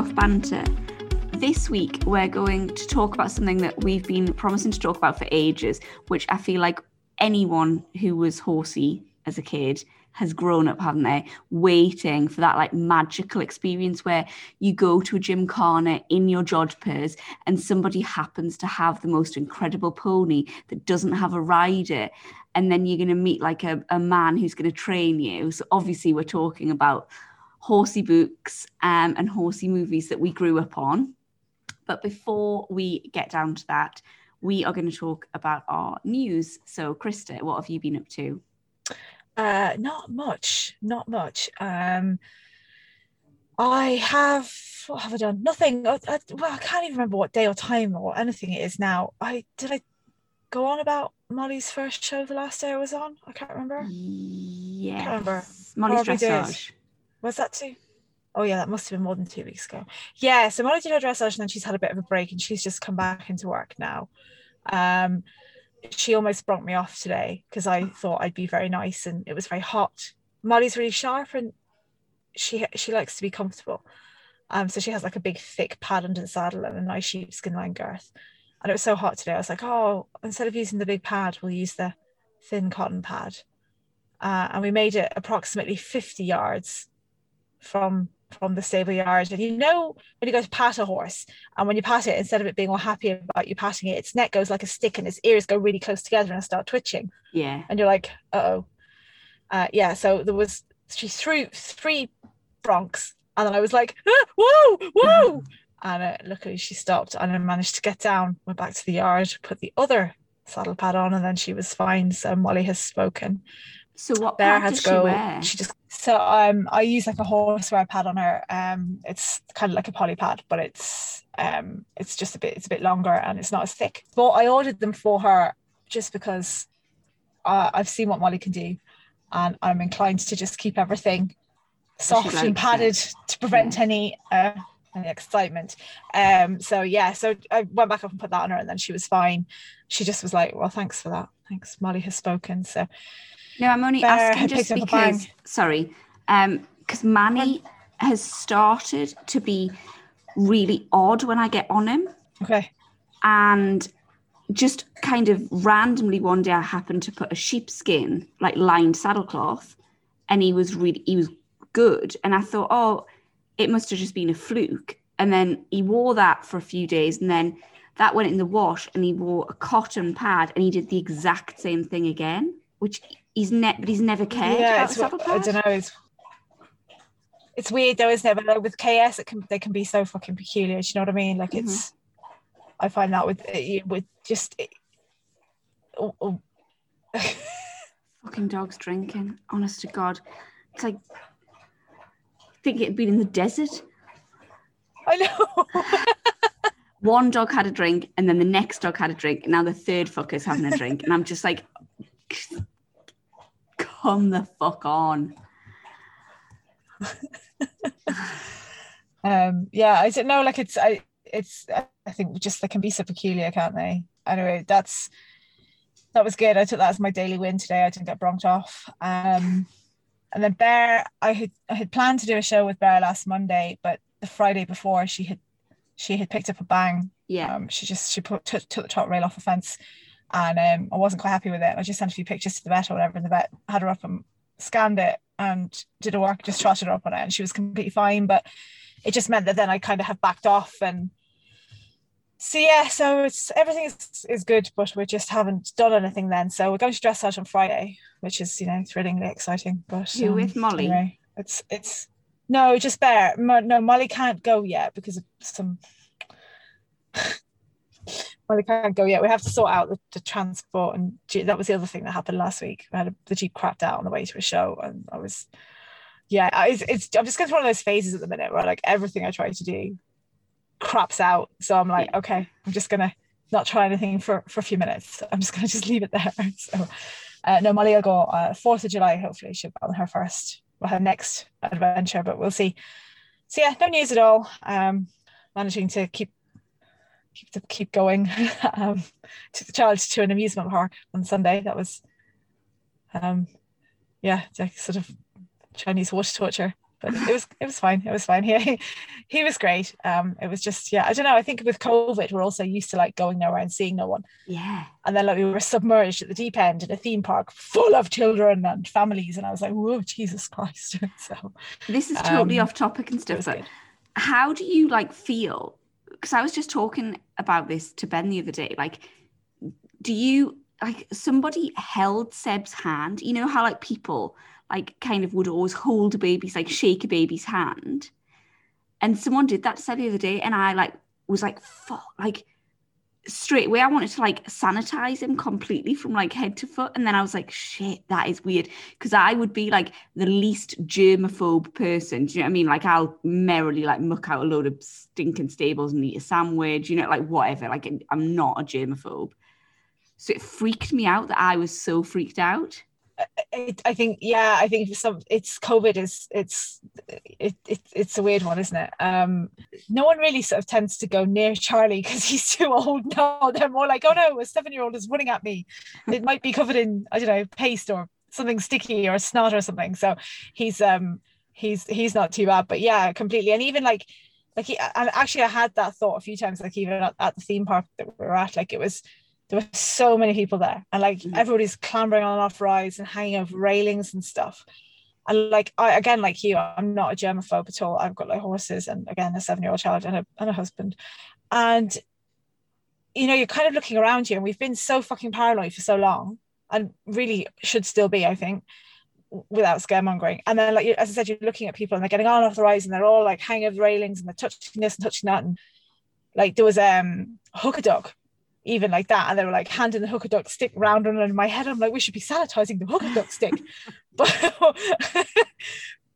36 of Book Off Banter. This week, we're going to talk about something that we've been promising to talk about for ages, which I feel like anyone who was horsey as a kid has grown up, haven't they? Waiting for that like magical experience where you go to a gymkhana in your jodhpurs and somebody happens to have the most incredible pony that doesn't have a rider. And then you're going to meet like a, a man who's going to train you. So obviously, we're talking about horsey books um, and horsey movies that we grew up on. But before we get down to that, we are going to talk about our news. So, Krista, what have you been up to? Uh, not much, not much. Um, I have what have I done? Nothing. I, I, well, I can't even remember what day or time or anything it is now. I did I go on about Molly's first show the last day I was on? I can't remember. Yeah. Can't remember. Molly's dressage. Was that too? Oh yeah, that must have been more than two weeks ago. Yeah, so Molly did her dressage and then she's had a bit of a break and she's just come back into work now. Um, she almost brought me off today because I thought I'd be very nice and it was very hot. Molly's really sharp and she she likes to be comfortable. Um, so she has like a big thick pad under the saddle and a nice sheepskin line girth. And it was so hot today. I was like, oh, instead of using the big pad, we'll use the thin cotton pad. Uh, and we made it approximately 50 yards from from the stable yard. And you know when you go to pat a horse, and when you pat it, instead of it being all happy about you patting it, its neck goes like a stick and its ears go really close together and start twitching. Yeah. And you're like, uh-oh. Uh Yeah, so there was, she threw three broncs, and then I was like, ah, whoa, whoa. and uh, luckily she stopped, and I managed to get down, went back to the yard, put the other saddle pad on, and then she was fine. So Molly has spoken So what pad had to she go. wear? She just so um I use like a horsewear pad on her. Um it's kind of like a poly pad, but it's um it's just a bit it's a bit longer and it's not as thick. But I ordered them for her just because uh, I've seen what Molly can do, and I'm inclined to just keep everything soft and padded to prevent any uh any excitement. Um so yeah, so I went back up and put that on her and then she was fine. She just was like, Well, thanks for that. Thanks. Molly has spoken. So No, I'm only asking just picked up a bang. because sorry, um, because Manny has started to be really odd when I get on him, okay. and just kind of randomly one day I happened to put a sheepskin like lined saddlecloth, and he was really he was good, and I thought, oh, it must have just been a fluke, and then he wore that for a few days, and then that went in the wash, and he wore a cotton pad, and he did the exact same thing again, which he's ne- but he's never cared yeah, about I don't know. It's it's weird though, isn't it? But like with KS, it can they can be so fucking peculiar. Do you know what I mean? Like it's, I find that with uh, with just. It, oh, oh. Fucking dogs drinking. Honest to God, it's like I think it'd been in the desert. I know. One dog had a drink, and then the next dog had a drink, and now the third fucker's having a drink, and I'm just like, come the fuck on. um. Yeah, I don't know. Like it's I. It's I think just they can be so peculiar, can't they? Anyway, that's that was good. I took that as my daily win today. I didn't get bronked off. Um, and then Bear, I had I had planned to do a show with Bear last Monday, but the Friday before she had she had picked up a bang. Yeah, Um, she just she put took, took the top rail off the fence, and um, I wasn't quite happy with it. I just sent a few pictures to the vet or whatever, and the vet had her up and scanned it and did a work, just trotted her up on it, and she was completely fine. But it just meant that then I kind of have backed off and. So yeah, so it's everything is, is good, but we just haven't done anything then. So we're going to dressage on Friday, which is you know thrillingly exciting. But um, with Molly? anyway, it's it's no, just Bear. Mo- No, Molly can't go yet because of some. Molly can't go yet. We have to sort out the, the transport, and G- that was the other thing that happened last week. We had a, the jeep crapped out on the way to a show, and I was, yeah, I- it's, it's I'm just going through one of those phases at the minute where like everything I try to do craps out. So I'm like, okay, I'm just gonna not try anything for for a few minutes. I'm just gonna just leave it there. So uh, no, Molly will go uh, 4th of July. Hopefully, she'll be on her first, well, her next adventure, but we'll see. So yeah, no news at all. Um, managing to keep keep to keep going. um, took the child to an amusement park on Sunday. That was, um, yeah, it's like sort of Chinese water torture. but it was it was fine. It was fine. He he was great. Um, it was just yeah. I don't know. I think with COVID, we're also used to like going nowhere and seeing no one. Yeah. And then like we were submerged at the deep end in a theme park full of children and families, and I was like, whoa, Jesus Christ! so this is totally um, off topic and stuff, was but good. how do you like feel? Because I was just talking about this to Ben the other day. Like, do you like somebody held Seb's hand? You know how like people like kind of would always hold a baby's like shake a baby's hand, and someone did that to Seb the other day, and I like was like fuck like straight away I wanted to like sanitize him completely from like head to foot, and then I was like shit that is weird because I would be like the least germaphobe person. Do you know what I mean? Like I'll merrily like muck out a load of stinking stables and eat a sandwich, you know, like whatever. Like I'm not a germaphobe. So it freaked me out that I was so freaked out. It, I think yeah, I think some it's COVID is it's it, it it's a weird one, isn't it? Um, no one really sort of tends to go near Charlie because he's too old. No, they're more like, oh no, a seven year old is running at me. It might be covered in I don't know paste or something sticky or a snot or something. So he's um he's he's not too bad, but yeah, completely. And even like like he, and actually I had that thought a few times, like even at, at the theme park that we were at, like it was there were so many people there and like Mm. everybody's clambering on and off rides and hanging over railings and stuff. And like I again like you I'm not a germaphobe at all. I've got like horses and again a seven year old child and a, and a husband. And you know you're kind of looking around you and we've been so fucking paranoid for so long and really should still be I think without scaremongering. And then like as I said you're looking at people and they're getting on and off the rides and they're all like hanging over the railings and they're touching this and touching that and like there was um hooker duck even like that and they were like handing the hooker duck stick round and in my head. I'm like we should be sanitizing the hooker duck stick. But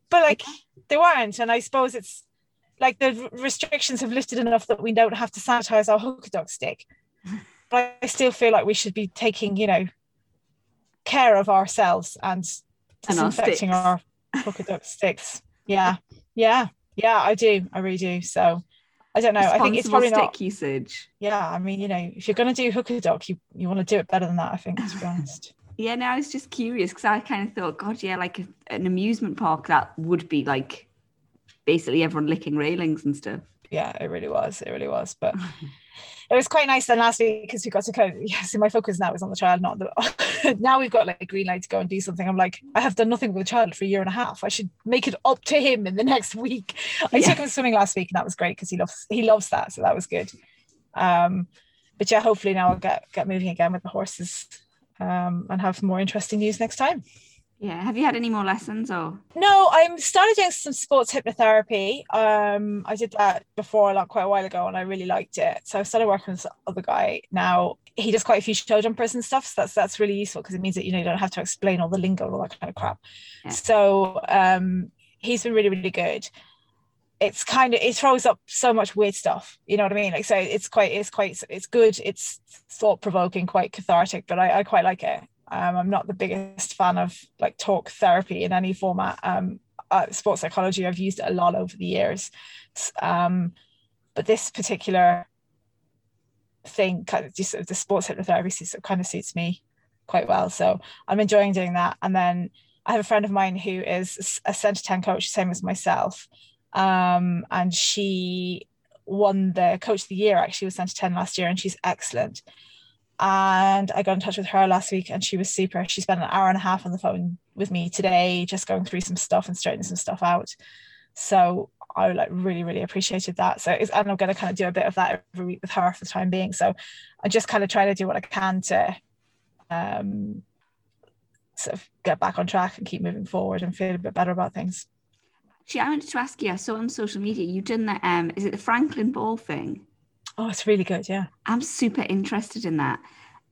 but like they weren't and I suppose it's like the restrictions have lifted enough that we don't have to sanitize our hooker duck stick. But I still feel like we should be taking you know care of ourselves and And our disinfecting sticks. our hooker duck sticks. Yeah. Yeah. Yeah I do. I really do. So I don't know I think it's probably not stick usage. yeah, I mean, you know, if you're going to do hooker duck, you, you want to do it better than that, I think, to be honest. Yeah, no, I was just curious because I kind of thought, God, yeah, like a, an amusement park that would be like basically everyone licking railings and stuff. Yeah, it really was. It really was. But it was quite nice then last week because we got to of, yeah, see, my focus now is on the child, not the, now we've got like a green light to go and do something. I'm like, I have done nothing with the child for a year and a half. I should make it up to him in the next week. I Yeah. took him swimming last week and that was great because he loves, he loves that. So that was good. Um, but yeah, hopefully now I'll get, get moving again with the horses um, and have more interesting news next time. Yeah. Have you had any more lessons or? No, I'm started doing some sports hypnotherapy. Um, I did that before, like quite a while ago, and I really liked it. So I started working with this other guy. Now he does quite a few show jumpers and stuff. So that's that's really useful because it means that you know you don't have to explain all the lingo and all that kind of crap. Yeah. So um, he's been really really good. It's kind of it throws up so much weird stuff. You know what I mean? Like so, it's quite it's quite it's good. It's thought provoking, quite cathartic, but I, I quite like it. Um, I'm not the biggest fan of like talk therapy in any format. Um, uh, sports psychology, I've used it a lot over the years. Um, but this particular thing, kind of just the sports hypnotherapy, sort of kind of suits me quite well. So I'm enjoying doing that. And then I have a friend of mine who is a Centre 10 coach, same as myself. Um, and she won the coach of the year actually with Centre 10 last year, and she's excellent and I got in touch with her last week and she was super. She spent an hour and a half on the phone with me today, just going through some stuff and straightening some stuff out. So I like really, really appreciated that. So and I'm going to kind of do a bit of that every week with her for the time being. So I just kind of try to do what I can to um, sort of get back on track and keep moving forward and feel a bit better about things. Actually, I wanted to ask you. I saw on social media you've done that. Um, is it the Franklin Ball thing? Oh, it's really good. Yeah. I'm super interested in that.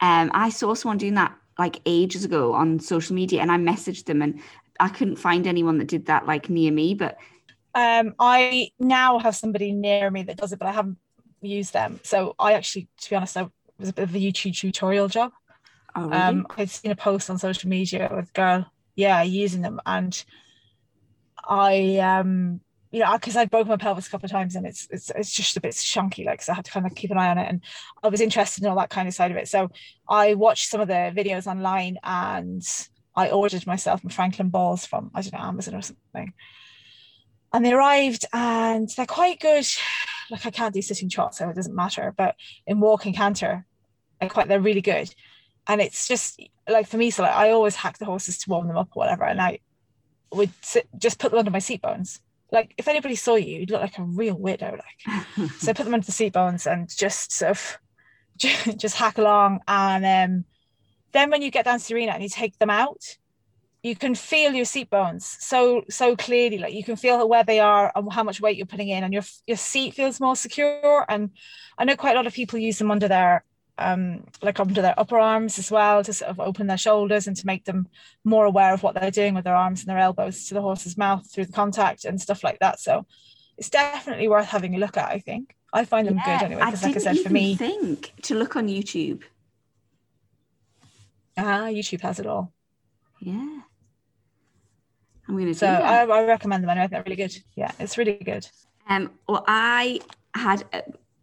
Um, I saw someone doing that like ages ago on social media, and I messaged them, and I couldn't find anyone that did that like near me. But Um, I now have somebody near me that does it, but I haven't used them. So I actually, to be honest, I was a bit of a YouTube tutorial job. oh, really? Um, I'd seen a post on social media with a girl, yeah, using them, and I, um, you know, because I'd broken my pelvis a couple of times, and it's it's it's just a bit chunky, like so I had to kind of keep an eye on it, and I was interested in all that kind of side of it. So I watched some of the videos online, and I ordered myself some Franklin balls from I don't know Amazon or something. And they arrived and they're quite good. Like I can't do sitting trot, so it doesn't matter. But in walking canter, they're quite they're really good. And it's just like for me, so like I always hack the horses to warm them up or whatever. And I would sit, just put them under my seat bones. Like if anybody saw you, you'd look like a real widow. Like so, I put them under the seat bones and just sort of just hack along. And um, then when you get down to the arena and you take them out, you can feel your seat bones so so clearly. Like you can feel where they are and how much weight you're putting in, and your your seat feels more secure. And I know quite a lot of people use them under their um, like under their upper arms as well to sort of open their shoulders and to make them more aware of what they're doing with their arms and their elbows to the horse's mouth through the contact and stuff like that. So it's definitely worth having a look at. I think I find them yeah, good anyway. Because like I said, for me, think to look on YouTube. Ah, YouTube has it all. Yeah. I'm gonna. So I, I, recommend them. Anyway. They're really good. Yeah, it's really good. Um. Well, I had.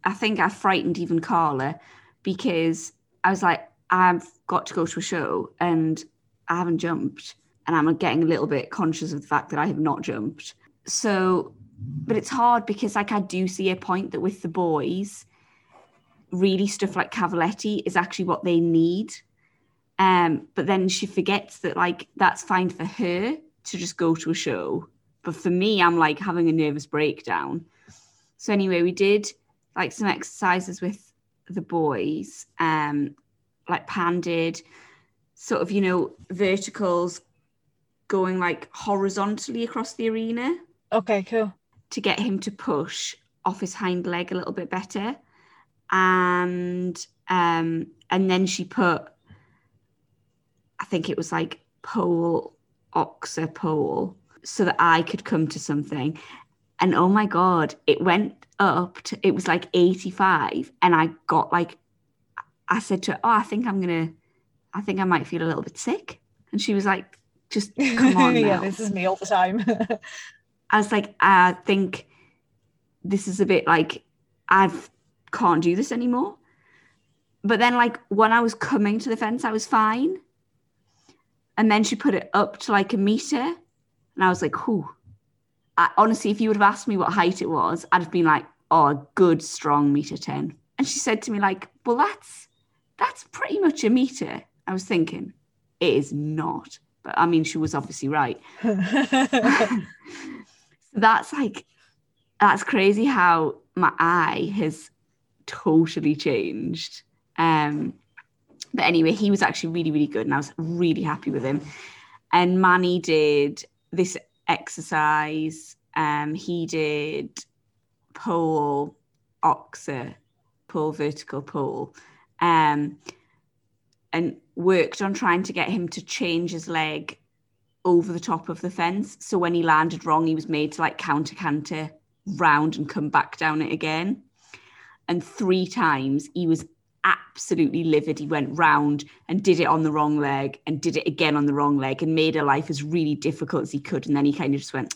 I think I frightened even Carla because I was like, I've got to go to a show and I haven't jumped, and I'm getting a little bit conscious of the fact that I have not jumped. So, but it's hard because like I do see a point that with the boys, really stuff like Cavalletti is actually what they need. Um, but then she forgets that like that's fine for her to just go to a show. But for me, I'm like having a nervous breakdown. So anyway, we did like some exercises with the boys, um, like Pan did, sort of, you know, verticals going like horizontally across the arena. Okay, cool. To get him to push off his hind leg a little bit better. And um and then she put I think it was like pole oxer pole so that I could come to something. And oh my God, it went up to, it was like 85. And I got like, I said to her, Oh, I think I'm going to, I think I might feel a little bit sick. And she was like, Just come on. yeah, this is me all the time. I was like, I think this is a bit like, I can't do this anymore. But then, like, when I was coming to the fence, I was fine. And then she put it up to like a meter. And I was like, whew. I, honestly, if you would have asked me what height it was, I'd have been like, oh, a good strong meter 10. And she said to me, like, well, that's that's pretty much a meter. I was thinking, it is not. But I mean, she was obviously right. so that's like, that's crazy how my eye has totally changed. Um, but anyway, he was actually really, really good, and I was really happy with him. And Manny did this exercise. Um, he did pole, oxer, pole, vertical pole, um, and worked on trying to get him to change his leg over the top of the fence. So when he landed wrong, he was made to like counter canter round and come back down it again. And three times he was absolutely livid. He went round and did it on the wrong leg and did it again on the wrong leg and made her life as really difficult as he could. And then he kind of just went,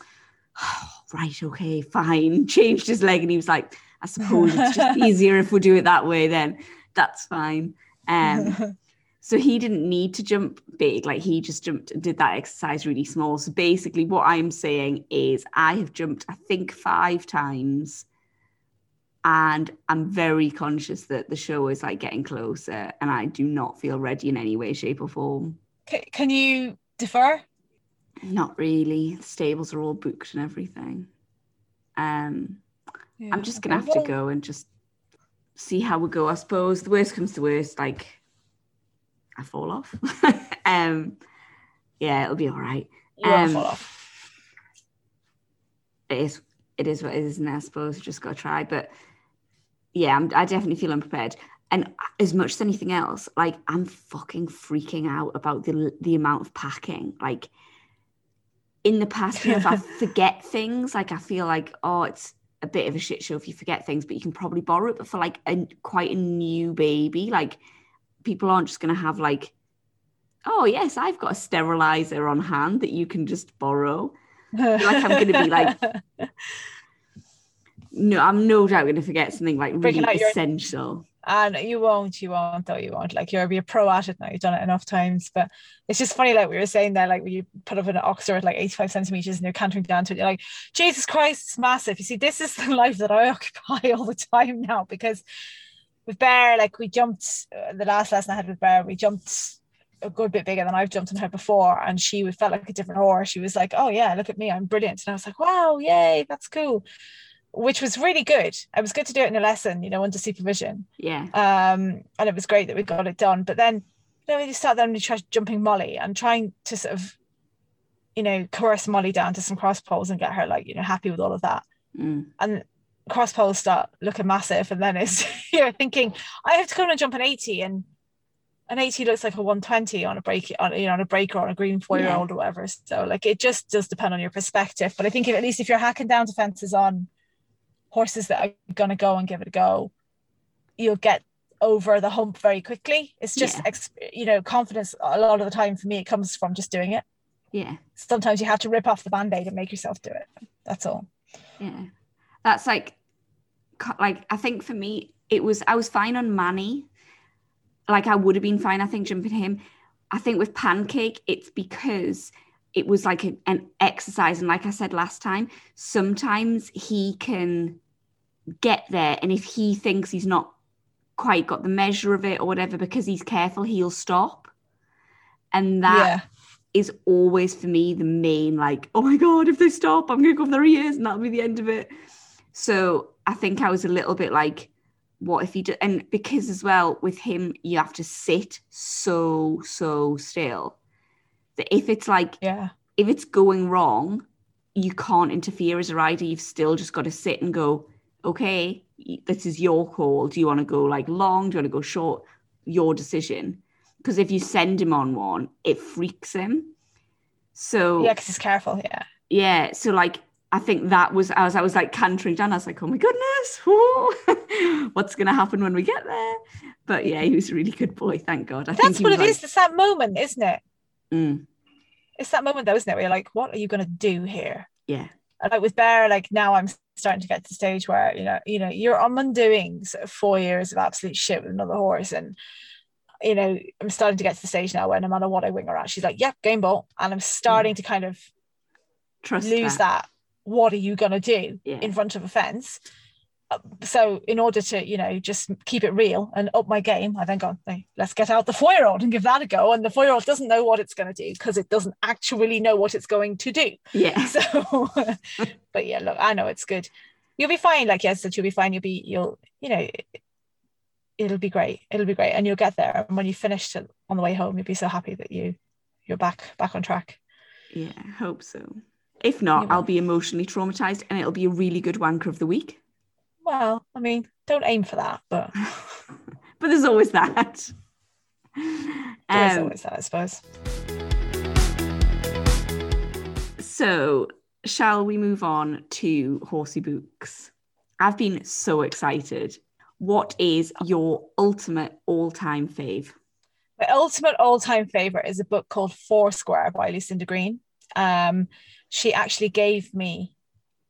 oh, right, okay, fine. Changed his leg and he was like, I suppose it's just easier if we do it that way then. That's fine. Um, so he didn't need to jump big. Like he just jumped and did that exercise really small. So basically what I'm saying is I have jumped, I think, five times and I'm very conscious that the show is like getting closer and I do not feel ready in any way, shape, or form. Can you defer? Not really. The stables are all booked and everything. Um, yeah, I'm just gonna have to go and just see how we go. I suppose the worst comes to worst, like I fall off. um, yeah, it'll be all right. You um, fall off. It is. It is what it is, and I suppose just gotta try. But yeah, I'm, I definitely feel unprepared. And as much as anything else, like I'm fucking freaking out about the the amount of packing. Like in the past, you know, if I forget things, like I feel like oh, it's a bit of a shit show if you forget things, but you can probably borrow it. But for like a quite a new baby, like people aren't just gonna have like, oh yes, I've got a sterilizer on hand that you can just borrow. like I'm gonna be like no, I'm no doubt going to forget something like really essential. And you won't, you won't, though you won't. Like you'll be a pro at it now. You've done it enough times. But it's just funny, like we were saying there, like when you put up an oxer at like 85 centimeters and you're cantering down to it, you're like, Jesus Christ, it's massive. You see, this is the life that I occupy all the time now because with Bear, like we jumped uh, the last lesson I had with Bear, we jumped a good bit bigger than I've jumped on her before, and she felt like a different horse. She was like, "Oh yeah, look at me, I'm brilliant," and I was like, "Wow, yay, that's cool." Which was really good. It was good to do it in a lesson, you know, under supervision. Yeah. Um, and it was great that we got it done. But then, you know, when you start then try jumping Molly and trying to sort of, you know, coerce Molly down to some cross poles and get her like, you know, happy with all of that. Mm. And cross poles start looking massive, and then it's you're thinking, I have to come and jump an 80 and an 80 looks like a 120 on a break on you know on a breaker on a green four year old or whatever so like it just does depend on your perspective but i think if, at least if you're hacking down defenses on horses that are going to go and give it a go you'll get over the hump very quickly it's just Yeah. you know confidence a lot of the time for me it comes from just doing it Yeah. sometimes you have to rip off the band-aid and make yourself do it that's all Yeah. That's like, like, I think for me, it was, I was fine on Manny. Like, I would have been fine, I think, jumping him. I think with Pancake, it's because it was like an exercise. And like I said last time, sometimes he can get there. And if he thinks he's not quite got the measure of it or whatever, because he's careful, he'll stop. And that yeah is always for me the main like oh my god if they stop i'm gonna go for their ears and that'll be the end of it so i think i was a little bit like what if he and because as well with him you have to sit so so still that if it's like yeah if it's going wrong you can't interfere as a rider you've still just got to sit and go okay this is your call. Do you want to go like long? Do you want to go short? Your decision. Because if you send him on one it freaks him. So yeah because he's careful yeah. Yeah so like i think that was as i was like cantering down i was like oh my goodness what's gonna happen when we get there? But yeah he was a really good boy thank god. I that's what it like, is it's that moment isn't it? Mm, it's that moment though isn't it where you're like what are you going to do here? Yeah And, like with bear like now i'm starting to get to the stage where you know you know you're i'm undoing sort of four years of absolute shit with another horse and you know i'm starting to get to the stage now where no matter what i wing her at she's like yep game ball and i'm starting mm. to kind of trust lose that. that what are you going to do Yeah. in front of a fence so in order to you know just keep it real and up my game i then go hey, let's get out the four-year-old and give that a go. And the four-year-old doesn't know what it's going to do because it doesn't actually know what it's going to do. Yeah. So but yeah look i know it's good. You'll be fine like yes that you'll be fine. You'll be you'll you know it'll be great. It'll be great. And you'll get there. And when you finish to, on the way home you'll be so happy that you you're back back on track. Yeah, hope so. If not, I'll be emotionally traumatized and it'll be a really good wanker of the week. Well i mean don't aim for that but but there's always that. there's Um, always that i suppose so, shall we move on to Horsey Books? I've been so excited. What is your ultimate all time fave? My ultimate all-time favorite is a book called Foursquare by Lucinda Green. Um, she actually gave me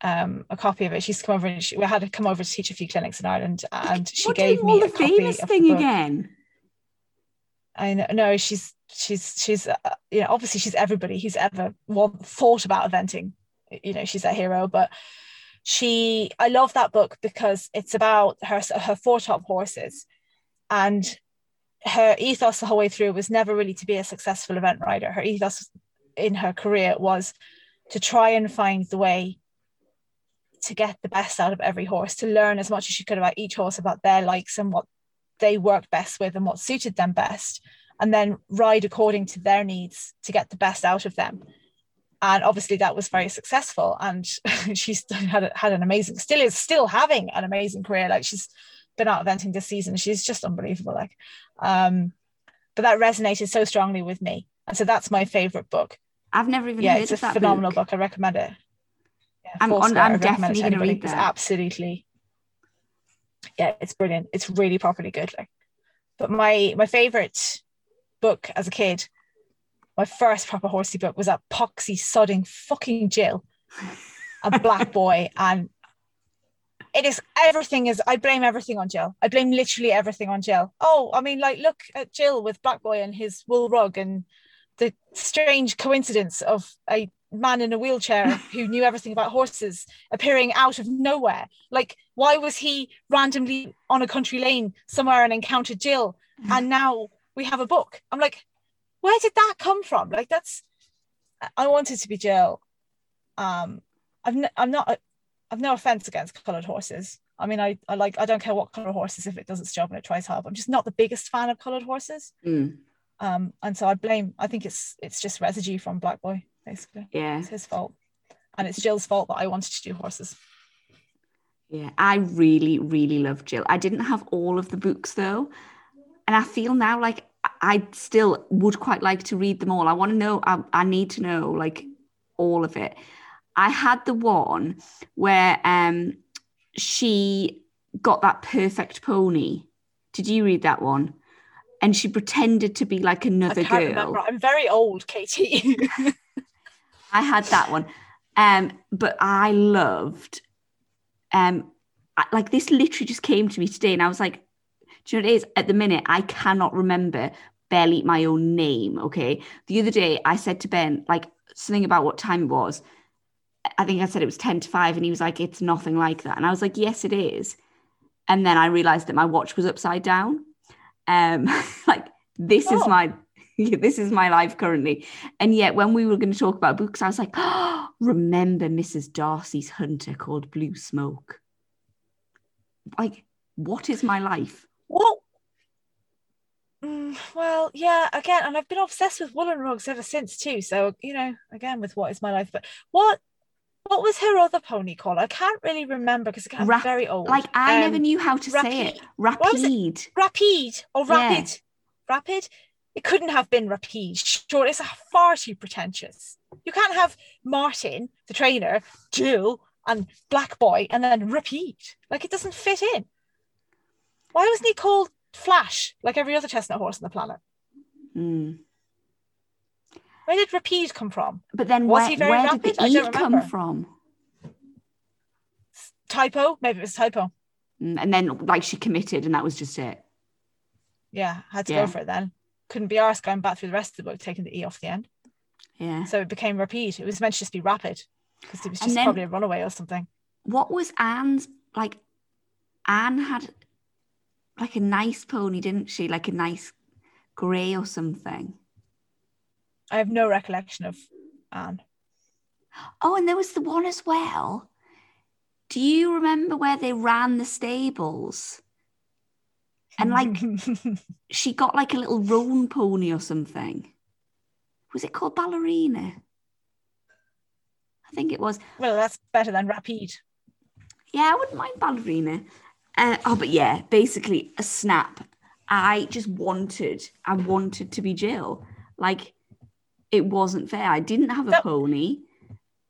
um, a copy of it. She's come over and she, we had to come over to teach a few clinics in Ireland, and she What gave me a the copy famous of thing again. I know, no, she's she's she's uh, you know obviously she's everybody who's ever want, thought about eventing. You know, she's a hero, but she I love that book because it's about her her four top horses, and her ethos the whole way through was never really to be a successful event rider. Her ethos in her career was to try and find the way to get the best out of every horse, to learn as much as she could about each horse, about their likes and what they worked best with and what suited them best, and then ride according to their needs to get the best out of them. And obviously that was very successful. And she's had had an amazing, still is still having an amazing career. Like she's been out eventing this season. She's just unbelievable. Like, um, but that resonated so strongly with me. And so that's my favorite book. I've never even yeah, it's a phenomenal book. book. I recommend it. I'm on- I'm I recommend it definitely gonna read It's that. absolutely, yeah, it's brilliant. It's really properly good. Like, but my my favorite book as a kid, my first proper horsey book was that poxy sodding fucking Jill, a black boy, and it is everything is I blame everything on Jill. I blame literally everything on Jill. Oh, I mean, like look at Jill with Black Boy and his wool rug and the strange coincidence of a man in a wheelchair who knew everything about horses appearing out of nowhere. Like, why was he randomly on a country lane somewhere and encountered Jill? And now we have a book. I'm like, where did that come from? Like, that's I wanted to be Jill. Um, I've n- I'm not I've no offense against coloured horses. I mean, I, I like I don't care what colour horses if it does its job and it tries hard. I'm just not the biggest fan of coloured horses. Mm. Um, and so I blame. I think it's it's just residue from Black Boy, basically. Yeah. It's his fault, and it's Jill's fault that I wanted to do horses. Yeah, I really, really love Jill. I didn't have all of the books though. And I feel now like I still would quite like to read them all. I want to know, I, I need to know like all of it. I had the one where um she got that perfect pony. Did you read that one? And she pretended to be like another girl. remember. I'm very old, Katie. I had that one. Um, but I loved um I- like this literally just came to me today and I was like, do you know what it is? At the minute, I cannot remember barely my own name. Okay. The other day I said to Ben, like something about what time it was. I think I said it was 10 to 5, and he was like, It's nothing like that. And I was like, Yes, it is. And then I realized that my watch was upside down. Um, like this is Oh. my this is my life currently. And yet when we were going to talk about books, I was like, oh, remember Mrs. Darcy's hunter called Blue Smoke. Like, what is my life? Well, mm, well, yeah. Again, and I've been obsessed with woolen rugs ever since too. So you know, again, with what is my life? But what, what was her other pony called? I can't really remember because I'm Rap- very old. Like, I never Um, knew how to say it. Rapide. It? Rapide. Rapide or Yeah. rapid, rapid. It couldn't have been rapide. Sure, it's far too pretentious. You can't have Martin, the trainer, Jill, and Black Boy, and then rapide. Like it doesn't fit in. Why wasn't he called Flash, like every other chestnut horse on the planet? Mm. Where did rapide come from? But then Was where, he very where rapid? did I the don't E come remember. from? Typo? Maybe it was typo. Mm, And then, like, she committed, and that was just it. Yeah, had to Yeah. go for it then. Couldn't be arsed going back through the rest of the book, taking the E off the end. Yeah. So it became repeat. It was meant to just be rapid because it was just then- probably a runaway or something. What was Anne's like? Anne had like a nice pony, didn't she? Like a nice grey or something. I have no recollection of Anne. Oh, and there was the one as well. Do you remember where they ran the stables? And like she got like a little roan pony or something. Was it called Ballerina? I think it was. well, that's better than rapide. Yeah, I wouldn't mind ballerina. Uh, oh, but yeah, basically a snap. I just wanted, I wanted to be Jill. Like, it wasn't fair. I didn't have a That- pony.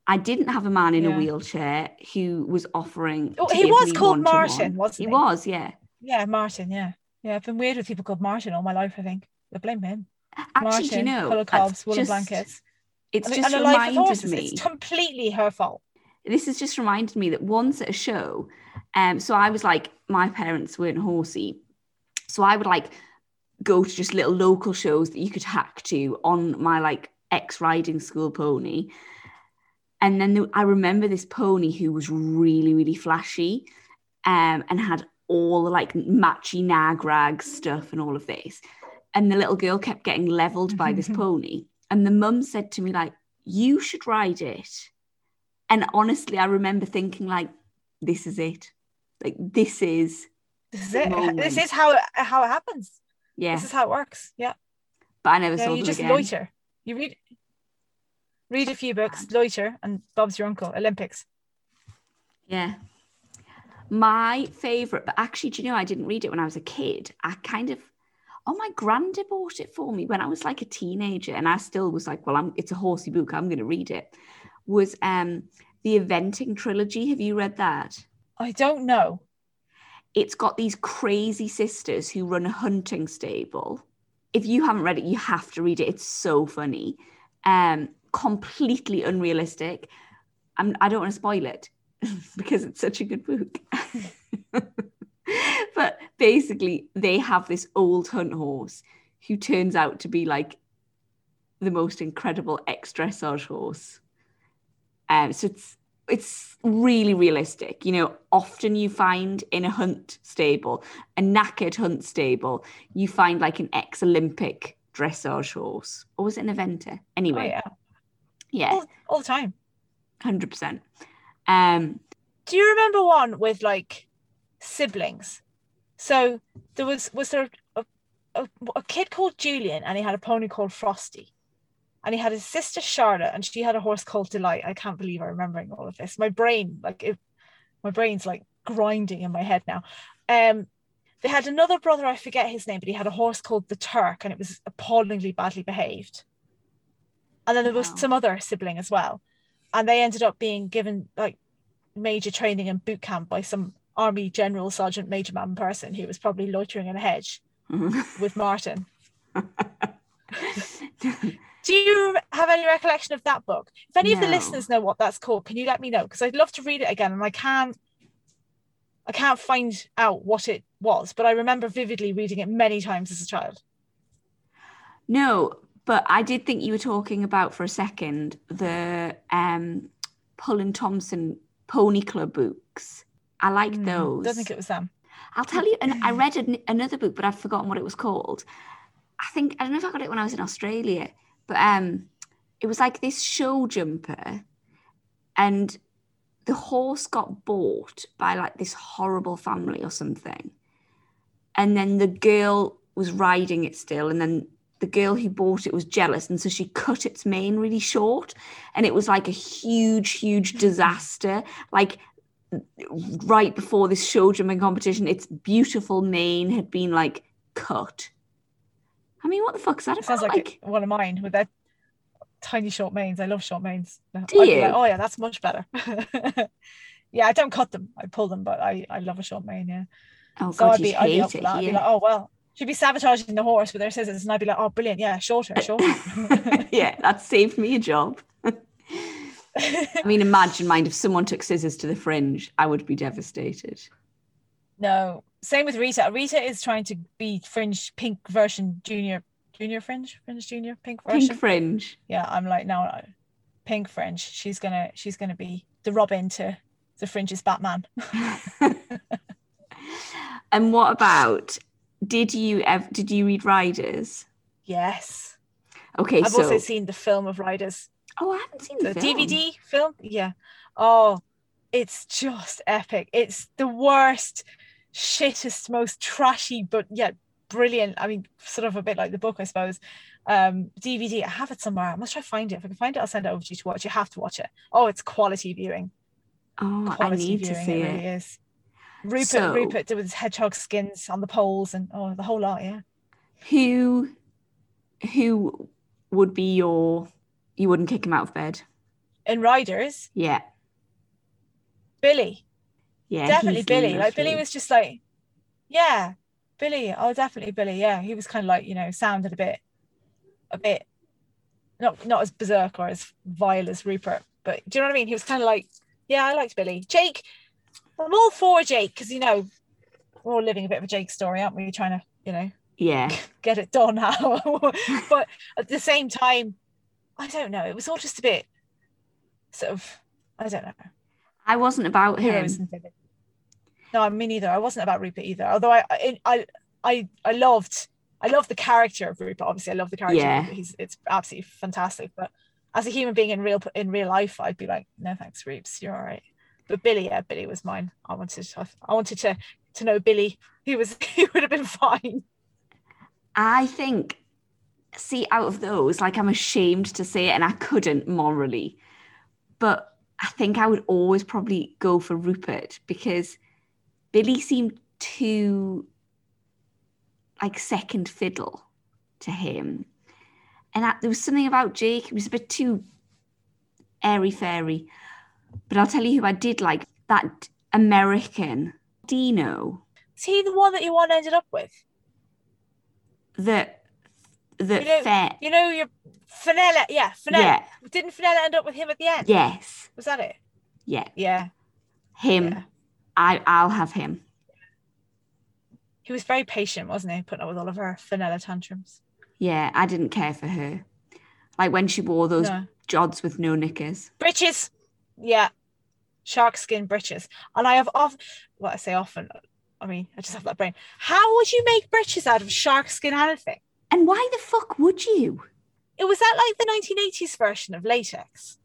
I didn't have a man in a wheelchair who was offering. Oh, he was called. Martin, wasn't He he? was, yeah. Yeah, Martin. Yeah, yeah. I've been weird with people called Martin all my life. I think I blame him. Actually, Martin, do you know? colour cobs, woolen blankets, It's and, just and a life with reminded me. It's completely her fault. this has just reminded me that once at a show, um, so I was like, my parents weren't horsey, so I would like go to just little local shows that you could hack to on my like ex riding school pony, and then there, I remember this pony who was really really flashy, um, and had all the like matchy nag rag stuff and all of this, and the little girl kept getting leveled by this mm-hmm. pony, and the mum said to me like, you should ride it. And honestly, I remember thinking, like, this is it. Like, this is, This is it. Moment. This is how it, how it happens. yeah. This is how it works. Yeah. But I never Yeah, saw you them just again. loiter. You read read a few books, loiter, and Bob's your uncle. Olympics. Yeah. My favorite, but actually, do you know, I didn't read it when I was a kid. I kind of, oh, my granddad bought it for me when I was like a teenager, and I still was like, well, I'm, it's a horsey book. I'm going to read it. Was um the Eventing trilogy? Have you read that? I don't know. it's got these crazy sisters who run a hunting stable. If you haven't read it, you have to read it. It's so funny. Um, completely unrealistic. I'm, I don't want to spoil it because it's such a good book. but basically, they have this old hunt horse who turns out to be like the most incredible ex dressage horse. Um, so it's it's really realistic. You know, often you find in a hunt stable, a knackered hunt stable, you find like an ex Olympic dressage horse. Or was it an eventer? Anyway. Oh, yeah. Yeah. All, all the time. Hundred percent. Um Do you remember one with like siblings? So there was was there a, a, a kid called Julian and he had a pony called Frosty. And he had his sister Charlotte and she had a horse called Delight. I can't believe I'm remembering all of this. My brain, like it, my brain's like grinding in my head now. Um they had another brother, I forget his name, but he had a horse called the Turk and it was appallingly badly behaved. And then there was Wow. some other sibling as well. And they ended up being given like major training and boot camp by some army general sergeant major man person who was probably loitering in a hedge mm-hmm. with Martin. Do you have any recollection of that book? If any of the listeners know what that's called, can you let me know? Because I'd love to read it again and I can't I can't find out what it was, but I remember vividly reading it many times as a child. No, but I did think you were talking about for a second the um Pullein-Thompson Pony Club books. I like Hmm, those. Don't think it was them. I'll tell you, and I read an, another book, but I've forgotten what it was called. I think I don't know if I got it when I was in Australia, but um, it was like this show jumper, and the horse got bought by like this horrible family or something, and then the girl was riding it still, and then the girl who bought it was jealous, and so she cut its mane really short, and it was like a huge, huge disaster. Like right before this show jumping competition, its beautiful mane had been like cut. I mean, what the fuck's that sounds like, one of mine with their tiny short manes. I love short manes. I'd Do you? like, oh yeah, that's much better. yeah, I don't cut them. I pull them, but I, I love a short mane, yeah. oh So god, I'd be, I'd be up for that. I'd be like, oh well, she'd be sabotaging the horse with her scissors, and I'd be like, oh brilliant, yeah, shorter, shorter. yeah, that saved me a job. I mean, imagine, mind if someone took scissors to the fringe, I would be devastated. no, same with Rita. Rita is trying to be fringe pink version junior, junior fringe, fringe junior pink version. Pink fringe. yeah, I'm like, no, no, pink fringe. She's gonna, she's gonna be the Robin to the fringe's Batman. and what about? Did you ever? Did you read Riders? yes, Okay, I've so also seen the film of Riders. oh, I haven't seen the the, film. DVD film. Yeah. Oh, it's just epic. It's the worst, shittest, most trashy, but yet brilliant. I mean, sort of a bit like the book, I suppose. Um, DVD. I have it somewhere. I must try to find it. If I can find it, I'll send it over to you to watch. You have to watch it. Oh, it's quality viewing. Oh, I Quality need to viewing. see it it. really is. Rupert, So- Rupert with his hedgehog skins on the poles and oh, the whole lot. Yeah. Who, who would be your? You wouldn't kick him out of bed. In Riders, Yeah, Billy. yeah, definitely Billy. Like Billy was just like, yeah, Billy. Oh, definitely Billy. Yeah, he was kind of like you know sounded a bit, a bit, not not as berserk or as vile as Rupert, but do you know what I mean? He was kind of like, yeah, I liked Billy. Jake, I'm all for Jake because you know we're all living a bit of a Jake story, aren't we? Trying to you know Yeah, get it done now, but at the same time, I don't know. It was all just a bit sort of I don't know I wasn't about him. heroes and villains. No, me neither. I wasn't about Rupert either. Although I, I, I, I, loved, I loved the character of Rupert. Obviously, I love the character. Yeah. He's, it's absolutely fantastic. But as a human being in real, in real life, I'd be like, no thanks, Rupes, you're all right. But Billy, yeah, Billy was mine. I wanted, I wanted to, to know Billy. He was, he would have been fine. I think, see, out of those, like I'm ashamed to say it, and I couldn't morally, but I think I would always probably go for Rupert because Billy seemed too like second fiddle to him, and I, there was something about Jake. He was a bit too airy fairy. But I'll tell you who I did like that American Dino Is he the one that you one ended up with? that that You know- fair. You know, your Fenella. Yeah, Fenella. Yeah. Didn't Fenella end up with him at the end? Yes. Was that it? Yeah. Yeah. Him. Yeah. I I'll have him. He was very patient, wasn't he? Putting up with all of her Fenella tantrums. Yeah, I didn't care for her. Like when she wore those No. jods with no knickers. Breeches. Yeah. Shark skin breeches. And I have often, well, I say often, I mean, I just have that brain. How would you make breeches out of shark skin anything? And why the fuck would you? It was that like the 1980s version of latex.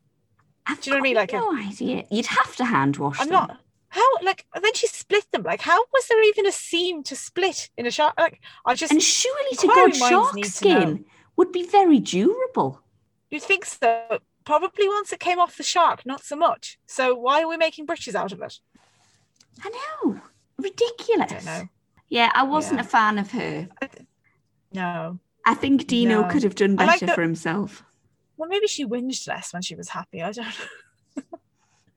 I've Do you know what I mean? Like a- no idea. You'd have to hand wash I'm them. not. How like and then she split them. Like how was there even a seam to split in a shark? Like I just And surely to God, shark need to skin would be very durable. you'd think so. Probably once it came off the shark, not so much. So why are we making breeches out of it? I know. Ridiculous. I don't know. Yeah, I wasn't Yeah. a fan of her. No. I think Dino No. could have done like better the- for himself. Well, maybe she whinged less when she was happy. I don't know.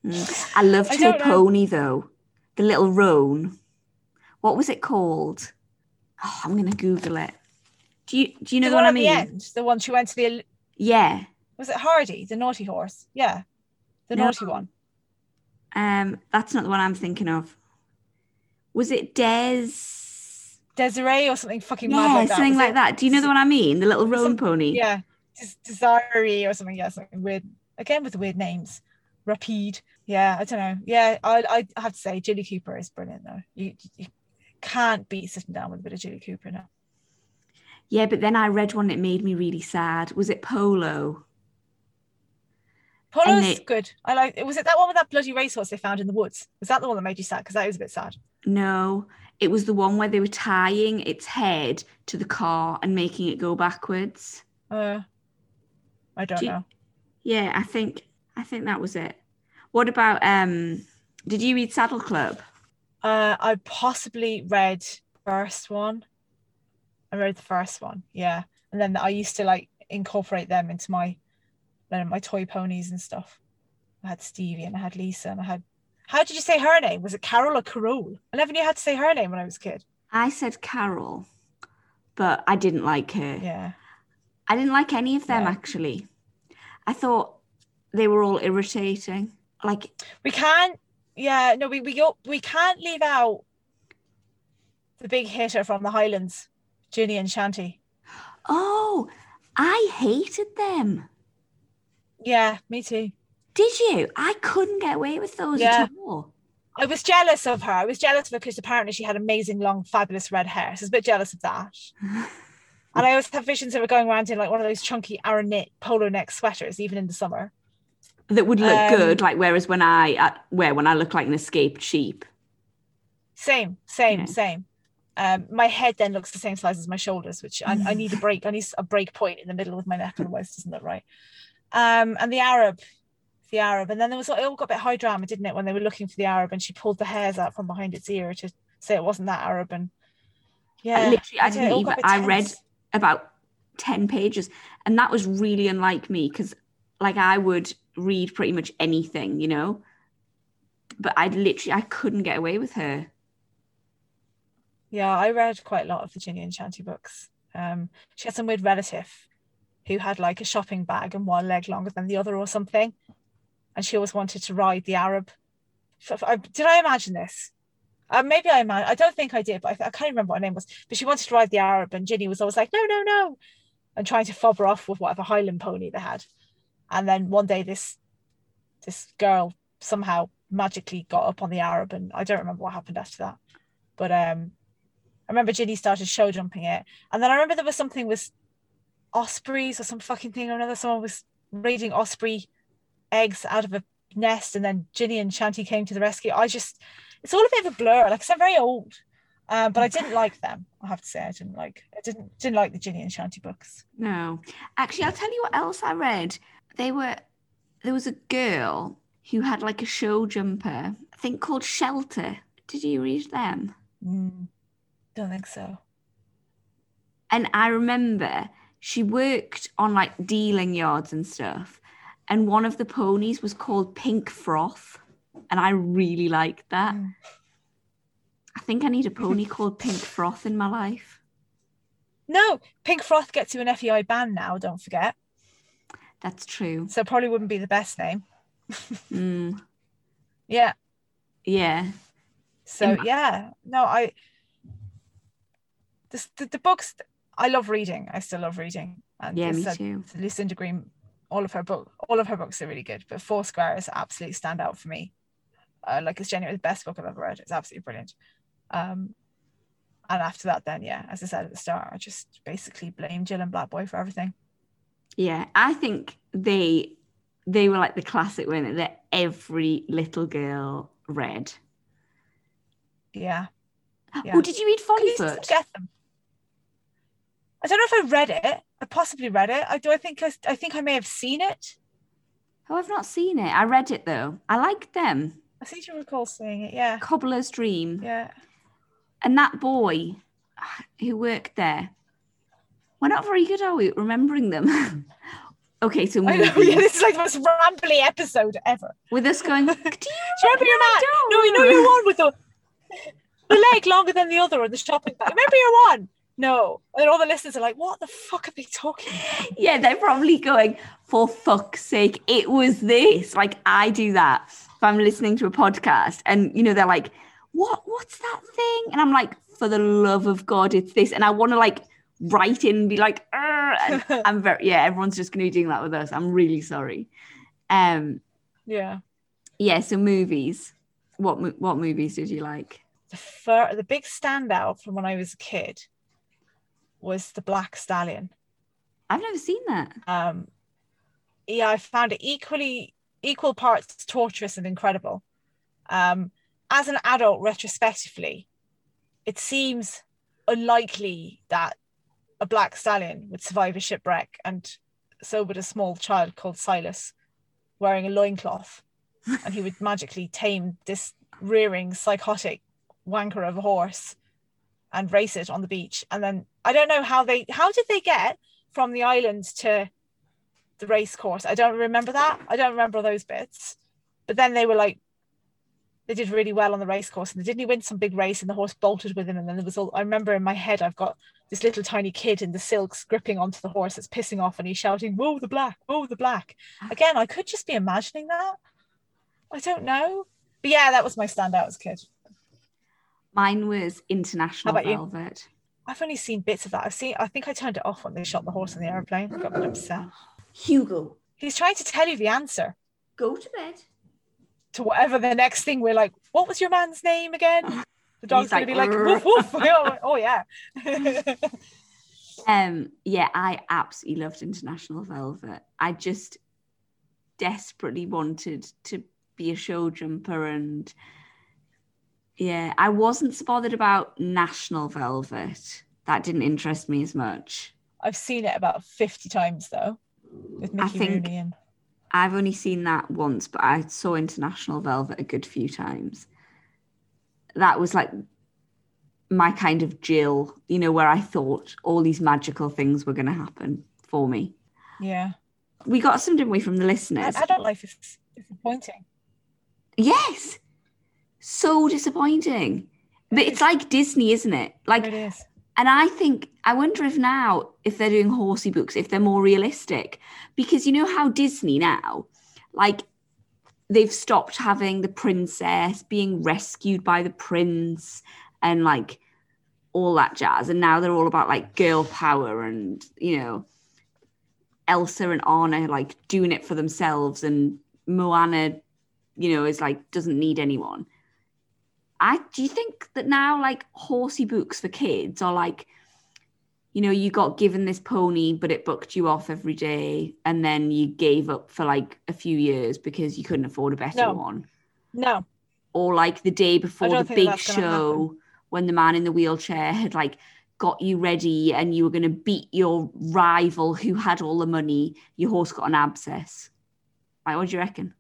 Mm. I loved I her pony though. The little roan. What was it called? Oh, I'm gonna Google it. Do you do you know the what one I mean? the end, the one she went to the Yeah. Was it Hardy, the naughty horse? Yeah, the No. naughty one. Um, that's not the one I'm thinking of. Was it Des? Desiree or something fucking mad like that. something Was like it- that. Do you know the one I mean? The little roan pony. Yeah, Des- Desiree or something. Yeah, something weird. Again with the weird names. Rapide. Yeah, I don't know. Yeah, I I have to say Julie Cooper is brilliant though. You, you can't beat sitting down with a bit of Julie Cooper now. Yeah, but then I read one that made me really sad. Was it Polo? Polo's it- good. I like. It. Was it that one with that bloody racehorse they found in the woods? Was that the one that made you sad? Because that was a bit sad. No, it was the one where they were tying its head to the car and making it go backwards. Uh, I don't Do you- know. Yeah, I think I think that was it. What about um did you read Saddle Club? Uh, I possibly read first one. I read the first one, yeah, and then I used to like incorporate them into my, my toy ponies and stuff. I had Stevie and I had Lisa and I had. How did you say her name? Was it Carol or Carol? I never knew how to say her name when I was a kid. I said Carol, but I didn't like her. Yeah, I didn't like any of them Yeah. actually. I thought they were all irritating. Like we can't. Yeah, no, we we go, we can't leave out the big hitter from the Highlands, Jinny and Shantih. oh, I hated them. Yeah, me too. Did you? I couldn't get away with those Yeah. at all. I was jealous of her. I was jealous of her because apparently she had amazing, long, fabulous red hair. So I was a bit jealous of that. And I always have visions of her going around in like one of those chunky Aran knit polo neck sweaters, even in the summer. that would look Um, good. Like whereas when I uh, wear when I look like an escaped sheep. Same, same, Yeah. same. Um, my head then looks the same size as my shoulders, which I, I need a break. I need a break point in the middle of my neck, otherwise it doesn't look right. Um, and the Arab, the Arab, and then there was it all got a bit high drama, didn't it? When they were looking for the Arab, and she pulled the hairs out from behind its ear to say it wasn't that Arab, and yeah, literally, I didn't even. got a bit I read about ten pages, and that was really unlike me because, like, I would read pretty much anything, you know. But I literally, I couldn't get away with her. Yeah, I read quite a lot of Virginia and Shantih books. Um, she had some weird relative who had like a shopping bag and one leg longer than the other or something. And she always wanted to ride the Arab. Did I imagine this? Uh, maybe I ima- I don't think I did, but I, th- I can't remember what her name was. But she wanted to ride the Arab, and Jinny was always like, no, no, no, and trying to fob her off with whatever Highland pony they had. And then one day, this this girl somehow magically got up on the Arab, and I don't remember what happened after that. But um, I remember Jinny started show jumping it, and then I remember there was something with ospreys or some fucking thing or another. Someone was raiding osprey eggs out of a nest, and then Jinny and Shantih came to the rescue. I just, it's all a bit of a blur. Like I'm very old, um, but I didn't like them. I have to say, I didn't like, I didn't didn't like the Jinny and Shantih books. No, actually, I'll tell you what else I read. They were there was a girl who had like a show jumper, I think called Shelter. Did you read them? Mm, don't think so. And I remember she worked on like dealing yards and stuff. And one of the ponies was called Pink Froth. And I really liked that. Mm. I think I need a pony called Pink Froth in my life. No, Pink Froth gets you an FEI ban now. Don't forget. That's true. So probably wouldn't be the best name. Mm, Yeah, yeah. So In- yeah, no, I the, the the books I love reading. I still love reading. And Yeah, me said, too. Lucinda Green, all of her book, all of her books are really good. But Four Squares absolutely stand out for me. Uh, like it's genuinely the best book I've ever read. It's absolutely brilliant. Um, and after that, then yeah, as I said at the start, I just basically blame Jill and Black Boy for everything. Yeah, I think they they were like the classic one that every little girl read. Yeah. Yeah. Oh, did you read you get them? I don't know if I read it. I possibly read it. I do. I think I, I think I may have seen it. Oh, I've not seen it. I read it though. I liked them. I seem to recall seeing it. Yeah. Cobbler's Dream. Yeah. And that boy who worked there. We're not very good, are we, remembering them? okay, so I know. Yeah, this is like the most rambly episode ever. with us going, do you Do you remember your man? No, you know your one with the the leg longer than the other on the shopping bag. Remember your one? No. And then all the listeners are like, what the fuck are they talking about? Yeah, they're probably going, for fuck's sake, it was this. Like I do that if I'm listening to a podcast and you know, they're like, What what's that thing? And I'm like, for the love of God, it's this. And I want to like write in and be like, I'm very yeah, everyone's just gonna be doing that with us. I'm really sorry. Um Yeah. yeah, so movies. What what movies did you like? The fir- the big standout from when I was a kid was the Black Stallion. I've never seen that. um yeah i found it equally equal parts torturous and incredible um as an adult retrospectively it seems unlikely that a black stallion would survive a shipwreck and so would a small child called silas wearing a loincloth and he would magically tame this rearing psychotic wanker of a horse and race it on the beach and then i don't know how they how did they get from the island to the race course. I don't remember that. I don't remember those bits. But then they were like, they did really well on the race course, and they didn't he win some big race? And the horse bolted with him, and then there was all. I remember in my head, I've got this little tiny kid in the silks gripping onto the horse that's pissing off, and he's shouting, "Whoa, the black! Whoa, the black!" Again, I could just be imagining that. I don't know, but yeah, that was my standout as a kid. Mine was International How about you? Velvet. I've only seen bits of that. I've seen. I think I turned it off when they shot the horse in the airplane. I got a bit upset. Hugo. He's trying to tell you the answer. Go to bed. to whatever the next thing we're like, what was your man's name again? The dog's like, gonna be like, woof woof. oh, oh, yeah. Um, yeah, I absolutely loved International Velvet. I just desperately wanted to be a show jumper and yeah, I wasn't so bothered about National Velvet. That didn't interest me as much. I've seen it about 50 times though, with Mickey think- Rooney and I've only seen that once, but I saw International Velvet a good few times. That was like my kind of Jill, you know, where I thought all these magical things were going to happen for me. yeah. We got some, didn't we, from the listeners? Adult life is disappointing. Yes. So disappointing. But it's like Disney, isn't it? Like, it is. and I think, I wonder if now, if they're doing horsey books, if they're more realistic. Because you know how Disney now, like, they've stopped having the princess being rescued by the prince and like all that jazz. And now they're all about like girl power and, you know, Elsa and Anna like doing it for themselves and Moana, you know, is like doesn't need anyone. I do you think that now like horsey books for kids are like, you know, you got given this pony, but it booked you off every day, and then you gave up for like a few years because you couldn't afford a better No. one. No, Or like the day before the big show when the man in the wheelchair had like got you ready and you were going to beat your rival who had all the money. Your horse got an abscess. Like, what do you reckon?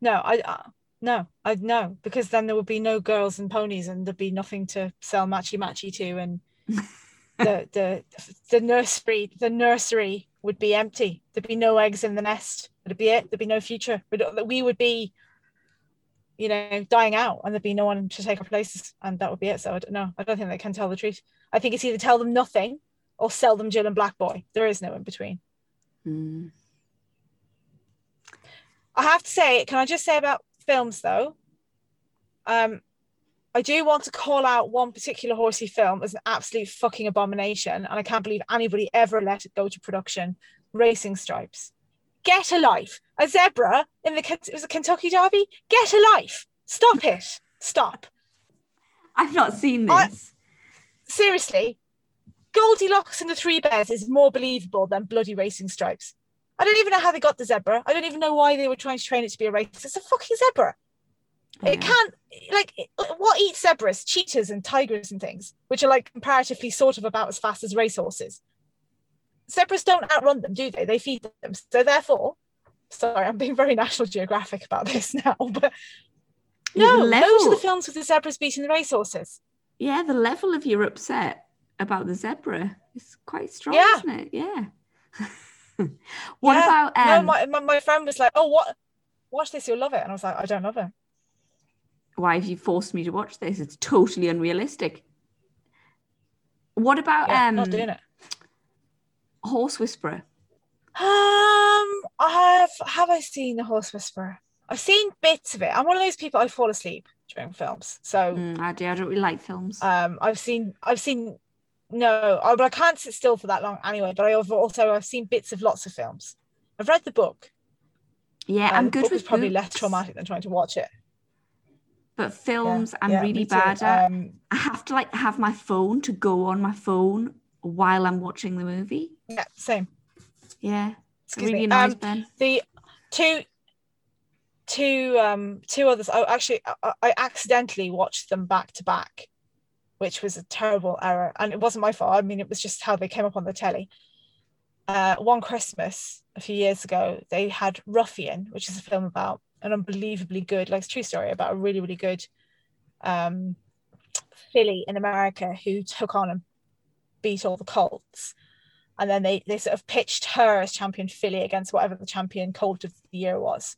no, I uh, no, I no, because then there would be no girls and ponies and there'd be nothing to sell matchy matchy to and the the the nursery the nursery would be empty. There'd be no eggs in the nest. That'd be it. There'd be no future. We'd- We would be, you know, dying out, and there'd be no one to take our places, and that would be it. So I don't know. I don't think they can tell the truth. I think it's either tell them nothing or sell them Jill and Black Boy. There is no in between. Hmm. I have to say, can I just say about films though? Um, I do want to call out one particular horsey film as an absolute fucking abomination, and I can't believe anybody ever let it go to production. Racing Stripes. Get a life. A zebra in the it was a Kentucky Derby. Get a life. Stop it. Stop. I've not seen this. I- Seriously, Goldilocks and the Three Bears is more believable than bloody Racing Stripes. I don't even know how they got the zebra. I don't even know why they were trying to train it to be a race. It's a fucking zebra. It can't like what eats zebras, cheetahs, and tigers and things, which are like comparatively sort of about as fast as racehorses. Zebras don't outrun them, do they? They feed them. So therefore, sorry, I'm being very National Geographic about this now, but no, those are the films with the zebras beating the racehorses. Yeah, the level of your upset about the zebra is quite strong, Yeah. isn't it? Yeah. what Yeah. about no, um, my, my my friend was like, "Oh, what? Watch this, you'll love it," and I was like, "I don't love it." why have you forced me to watch this? It's totally unrealistic. What about Yeah, um not doing it. Horse Whisperer? Um, I've have I seen the Horse Whisperer? I've seen bits of it. I'm one of those people I fall asleep during films, so Mm, I do. I don't really like films. um, I've seen I've seen no, I, but I can't sit still for that long anyway. But I've also I've seen bits of lots of films. I've read the book. yeah, and I'm good book with probably less traumatic than trying to watch it. but Yeah, films I'm yeah, really bad at. Um, I have to like have my phone to go on my phone while I'm watching the movie. yeah, same. Yeah, Excuse really me. annoys Um, Ben. the two two um two others i actually I, I accidentally watched them back to back which was a terrible error. And it wasn't my fault. I mean it was just how they came up on the telly. Uh one christmas a few years ago they had ruffian which is a film about an unbelievably good like true story about a really really good um filly in america who took on and beat all the colts and then they they sort of pitched her as champion filly against whatever the champion colt of the year was.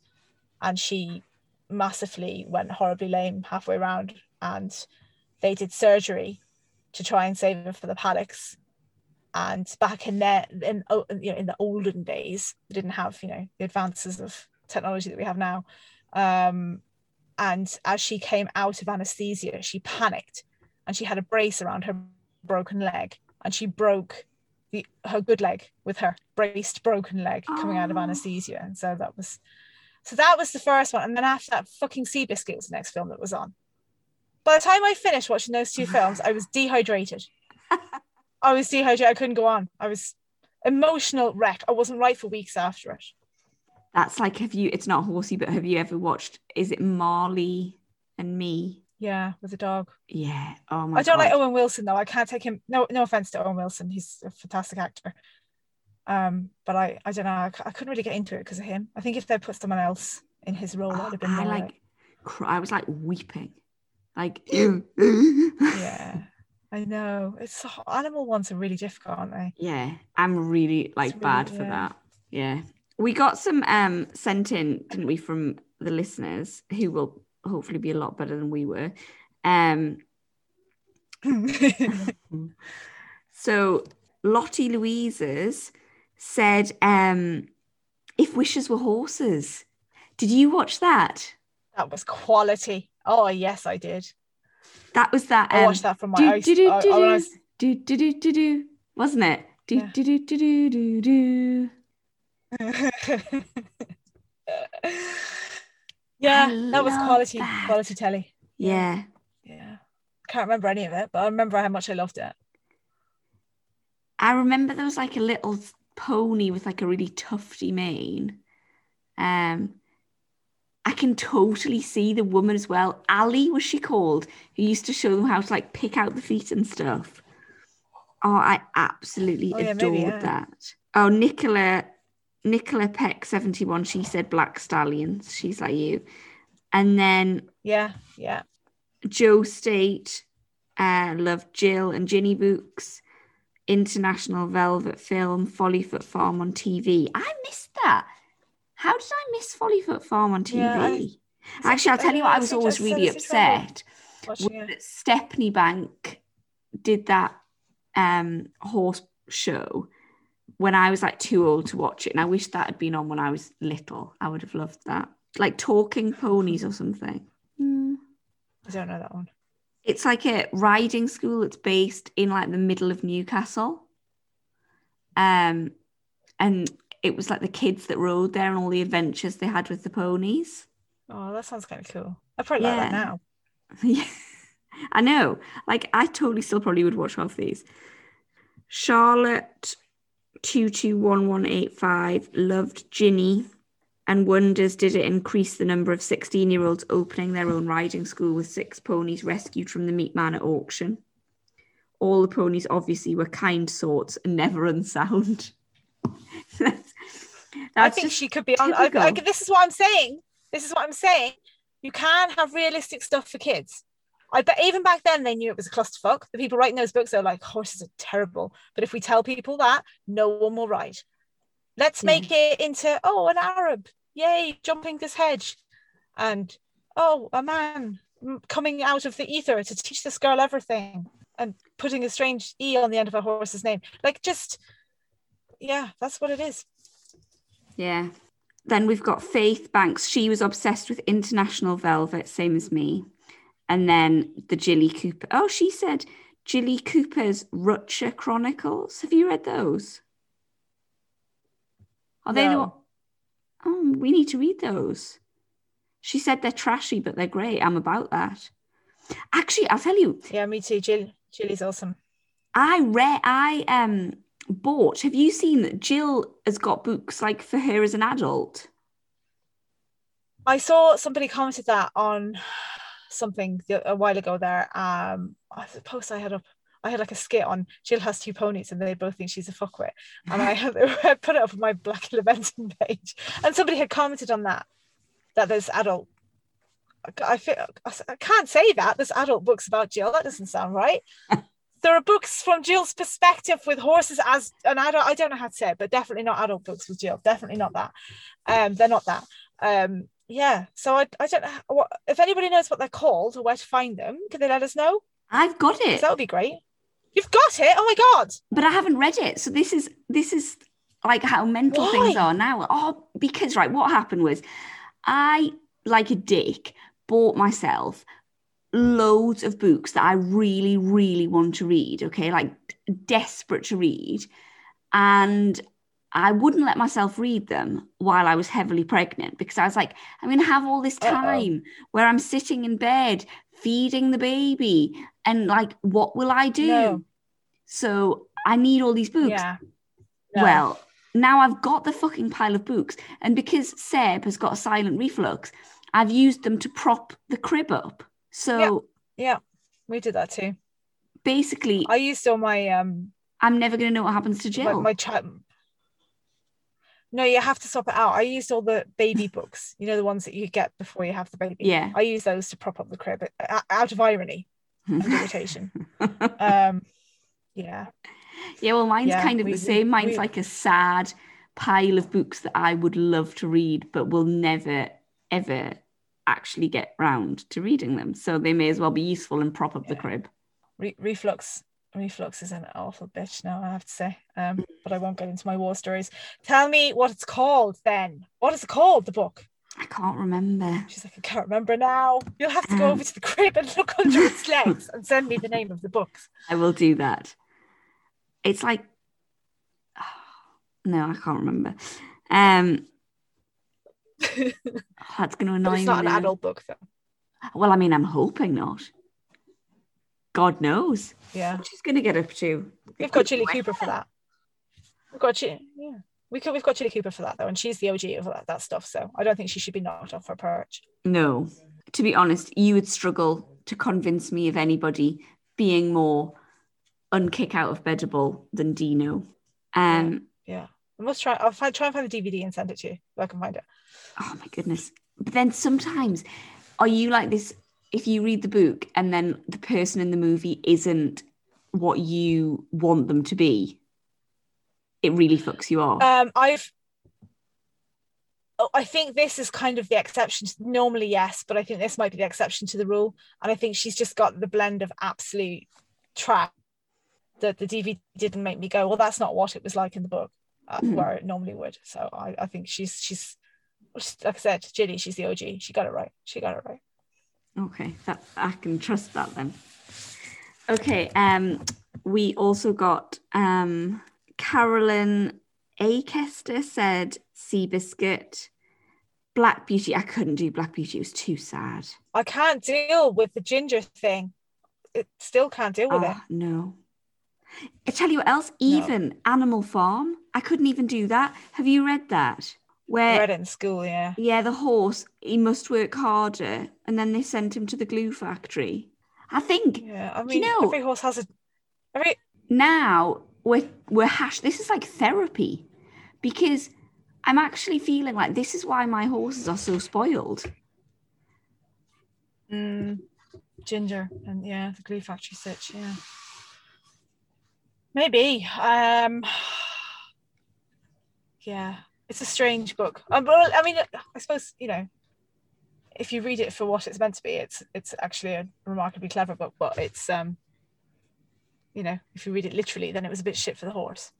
And she massively went horribly lame halfway around and they did surgery to try and save her for the paddocks. And back in there in oh, you know in the olden days they didn't have you know the advances of technology that we have now. Um and as she came out of anesthesia she panicked and she had a brace around her broken leg and she broke the her good leg with her braced broken leg coming out of Oh. anesthesia. And so that was so that was the first one. And then after that fucking Seabiscuit was the next film that was on by the time I finished watching those two films I was dehydrated I was dehydrated I couldn't go on I was emotional wreck I wasn't right for weeks after it That's like, have you? It's not horsey, but have you ever watched? Is it Marley and Me? yeah with a dog Yeah. Oh my I don't like Owen Wilson though. I can't take him. No, no offense to Owen Wilson. He's a fantastic actor. Um, but I, I don't know. I couldn't really get into it because of him. I think if they put someone else in his role, Oh, I'd have been I like. like, Cry, I was like weeping, like. yeah. I know. It's animal ones are really difficult, aren't they? Yeah, I'm really like really- bad for yeah. that. Yeah. We got some um sent in, didn't we, from the listeners who will hopefully be a lot better than we were. Um so Lottie Louise's said um if wishes were horses. Did you watch that? That was quality. Oh yes, I did. That was that I um, watched that from my. do, I do, do, I- do, I- do, was- do, do, do, do, do, wasn't it? Do, Yeah. do, do, do, do, do, do. yeah, I that was quality. that. Quality telly. Yeah. Yeah. Can't remember any of it, but I remember how much I loved it. I remember there was like a little pony with like a really tufty mane. Um, I can totally see the woman as well. Ali was she called? Who used to show them how to like pick out the feet and stuff. Oh, I absolutely Oh, yeah, adored maybe, yeah. that. Oh, Nicola, Nicola Peck seventy one. She said Black Stallions. She's like you, and then Yeah, yeah. Joe State, uh, loved Jill and Jinny Books, International Velvet Film, Follyfoot Farm on TV. I missed that. How did I miss Follyfoot Farm on TV? Yeah, I- Actually, I'll tell you what, I was always really said- I remember upset Watching was it. that Stepney Bank did that um, horse show when I was like too old to watch it. And I wish that had been on when I was little. I would have loved that. Like talking ponies or something. Hmm. I don't know that one. It's like a riding school that's based in like the middle of Newcastle. Um, and it was like the kids that rode there and all the adventures they had with the ponies. Oh, that sounds kind of cool. I probably like that now. Yeah, I know. Like, I totally still probably would watch half these. Charlotte two two one one eight five loved Jinny, and wonders did it increase the number of sixteen year olds opening their own riding school with six ponies rescued from the meat man at auction. All the ponies obviously were kind sorts and never unsound. I think she could be on. I, I, this is what I'm saying. This is what I'm saying. You can have realistic stuff for kids. I bet even back then they knew it was a clusterfuck. The people writing those books are like, oh, horses are terrible. But if we tell people that, no one will write. Let's Yeah. make it into, oh, an Arab, yay, jumping this hedge. And, oh, a man coming out of the ether to teach this girl everything and putting a strange E on the end of a horse's name. Like, just, yeah, that's what it is. Yeah. Then we've got Faith Banks. She was obsessed with International Velvet, same as me. And then the Jilly Cooper. Oh, she said Jilly Cooper's Rutshire Chronicles. Have you read those? Are they the one? Oh, we need to read those. She said they're trashy, but they're great. I'm about that. Actually, I'll tell you, Yeah, me too. Jill, Jilly's awesome. I read, I um bought. Have you seen that Jill has got books like for her as an adult? I saw somebody commented that on something a while ago there. Um, I suppose I had up. I had like a skit on Jill has two ponies and they both think she's a fuckwit. And I had I put it up on my Black Hill page. And somebody had commented on that, that there's adult. I feel I can't say that. There's adult books about Jill. That doesn't sound right. there are books from Jill's perspective with horses as an adult. I don't know how to say it, but definitely not adult books with Jill. Definitely not that. Um, they're not that. Um, yeah. So I, I don't know what if anybody knows what they're called or where to find them. Can they let us know? I've got it. That would be great. You've got it. Oh my god. but I haven't read it. So this is this is like how mental things are now. Oh, because right, what happened was I, like a dick, bought myself loads of books that I really, really want to read. Okay, like desperate to read, and I wouldn't let myself read them while I was heavily pregnant because I was like, I'm going to have all this Uh-oh. time where I'm sitting in bed feeding the baby, and like, what will I do? No. So I need all these books. Yeah. No. Well, now I've got the fucking pile of books, and because Seb has got a silent reflux, I've used them to prop the crib up. So yeah, we did that too. basically, I used all my um I'm never going to know what happens to my, Jill. my chat. No, you have to swap it out. I used all the baby books, you know, the ones that you get before you have the baby. Yeah. I use those to prop up the crib uh, out of irony and irritation. Um, yeah. yeah, well, mine's Yeah, kind of we- the same. Mine's we- like a sad pile of books that I would love to read, but will never, ever actually get round to reading them. So they may as well be useful and prop up the crib. Re- reflux. Reflux is an awful bitch now, I have to say. Um, but I won't get into my war stories. Tell me what it's called then. What is it called, the book? I can't remember. She's like, I can't remember now. You'll have to go Um. over to the crib and look under its legs and send me the name of the books. I will do that. It's like no, I can't remember. Um, that's going to annoy it's me. not an now. adult book, though. Well, I mean, I'm hoping not. God knows Yeah. she's going to get up to. We've got Julie Cooper for that. We've got Jilly, yeah. We could, we've got Jilly Cooper for that though, and she's the OG of that, that stuff. So I don't think she should be knocked off her perch. No, to be honest, you would struggle to convince me of anybody being more unkick out of bedable than Dino. Um, Yeah, I must try. I'll find, try and find the DVD and send it to you if I can find it. Oh my goodness. But then sometimes, are you like this? If you read the book and then the person in the movie isn't what you want them to be, it really fucks you off. Um, I've. Oh, I think this is kind of the exception. Normally, yes, but I think this might be the exception to the rule. And I think she's just got the blend of absolute trash that the DVD didn't make me go, well, that's not what it was like in the book, uh, Mhm. where it normally would. So I, I think she's she's like I said, Ginny, she's the OG. She got it right. She got it right. okay, that I can trust that then. Okay. Um, we also got um Carolyn A. Kester said Seabiscuit. Black Beauty. I couldn't do Black Beauty. It was too sad. I can't deal with the ginger thing. It still can't deal with it. Oh, no. I tell you what else, even Animal Farm, I couldn't even do that. Have you read that? Where I read it in school, yeah. yeah, the horse, he must work harder, and then they sent him to the glue factory. I think Yeah, I Do you mean, know- every horse has a. Every now we're we're hash this is like therapy because I'm actually feeling like this is why my horses are so spoiled. mm, ginger and yeah, the glue factory stitch, yeah. Maybe. Um Yeah, it's a strange book. Um, but I mean, I suppose you know, if you read it for what it's meant to be, it's it's actually a remarkably clever book. But it's um, you know, if you read it literally, then it was a bit shit for the horse.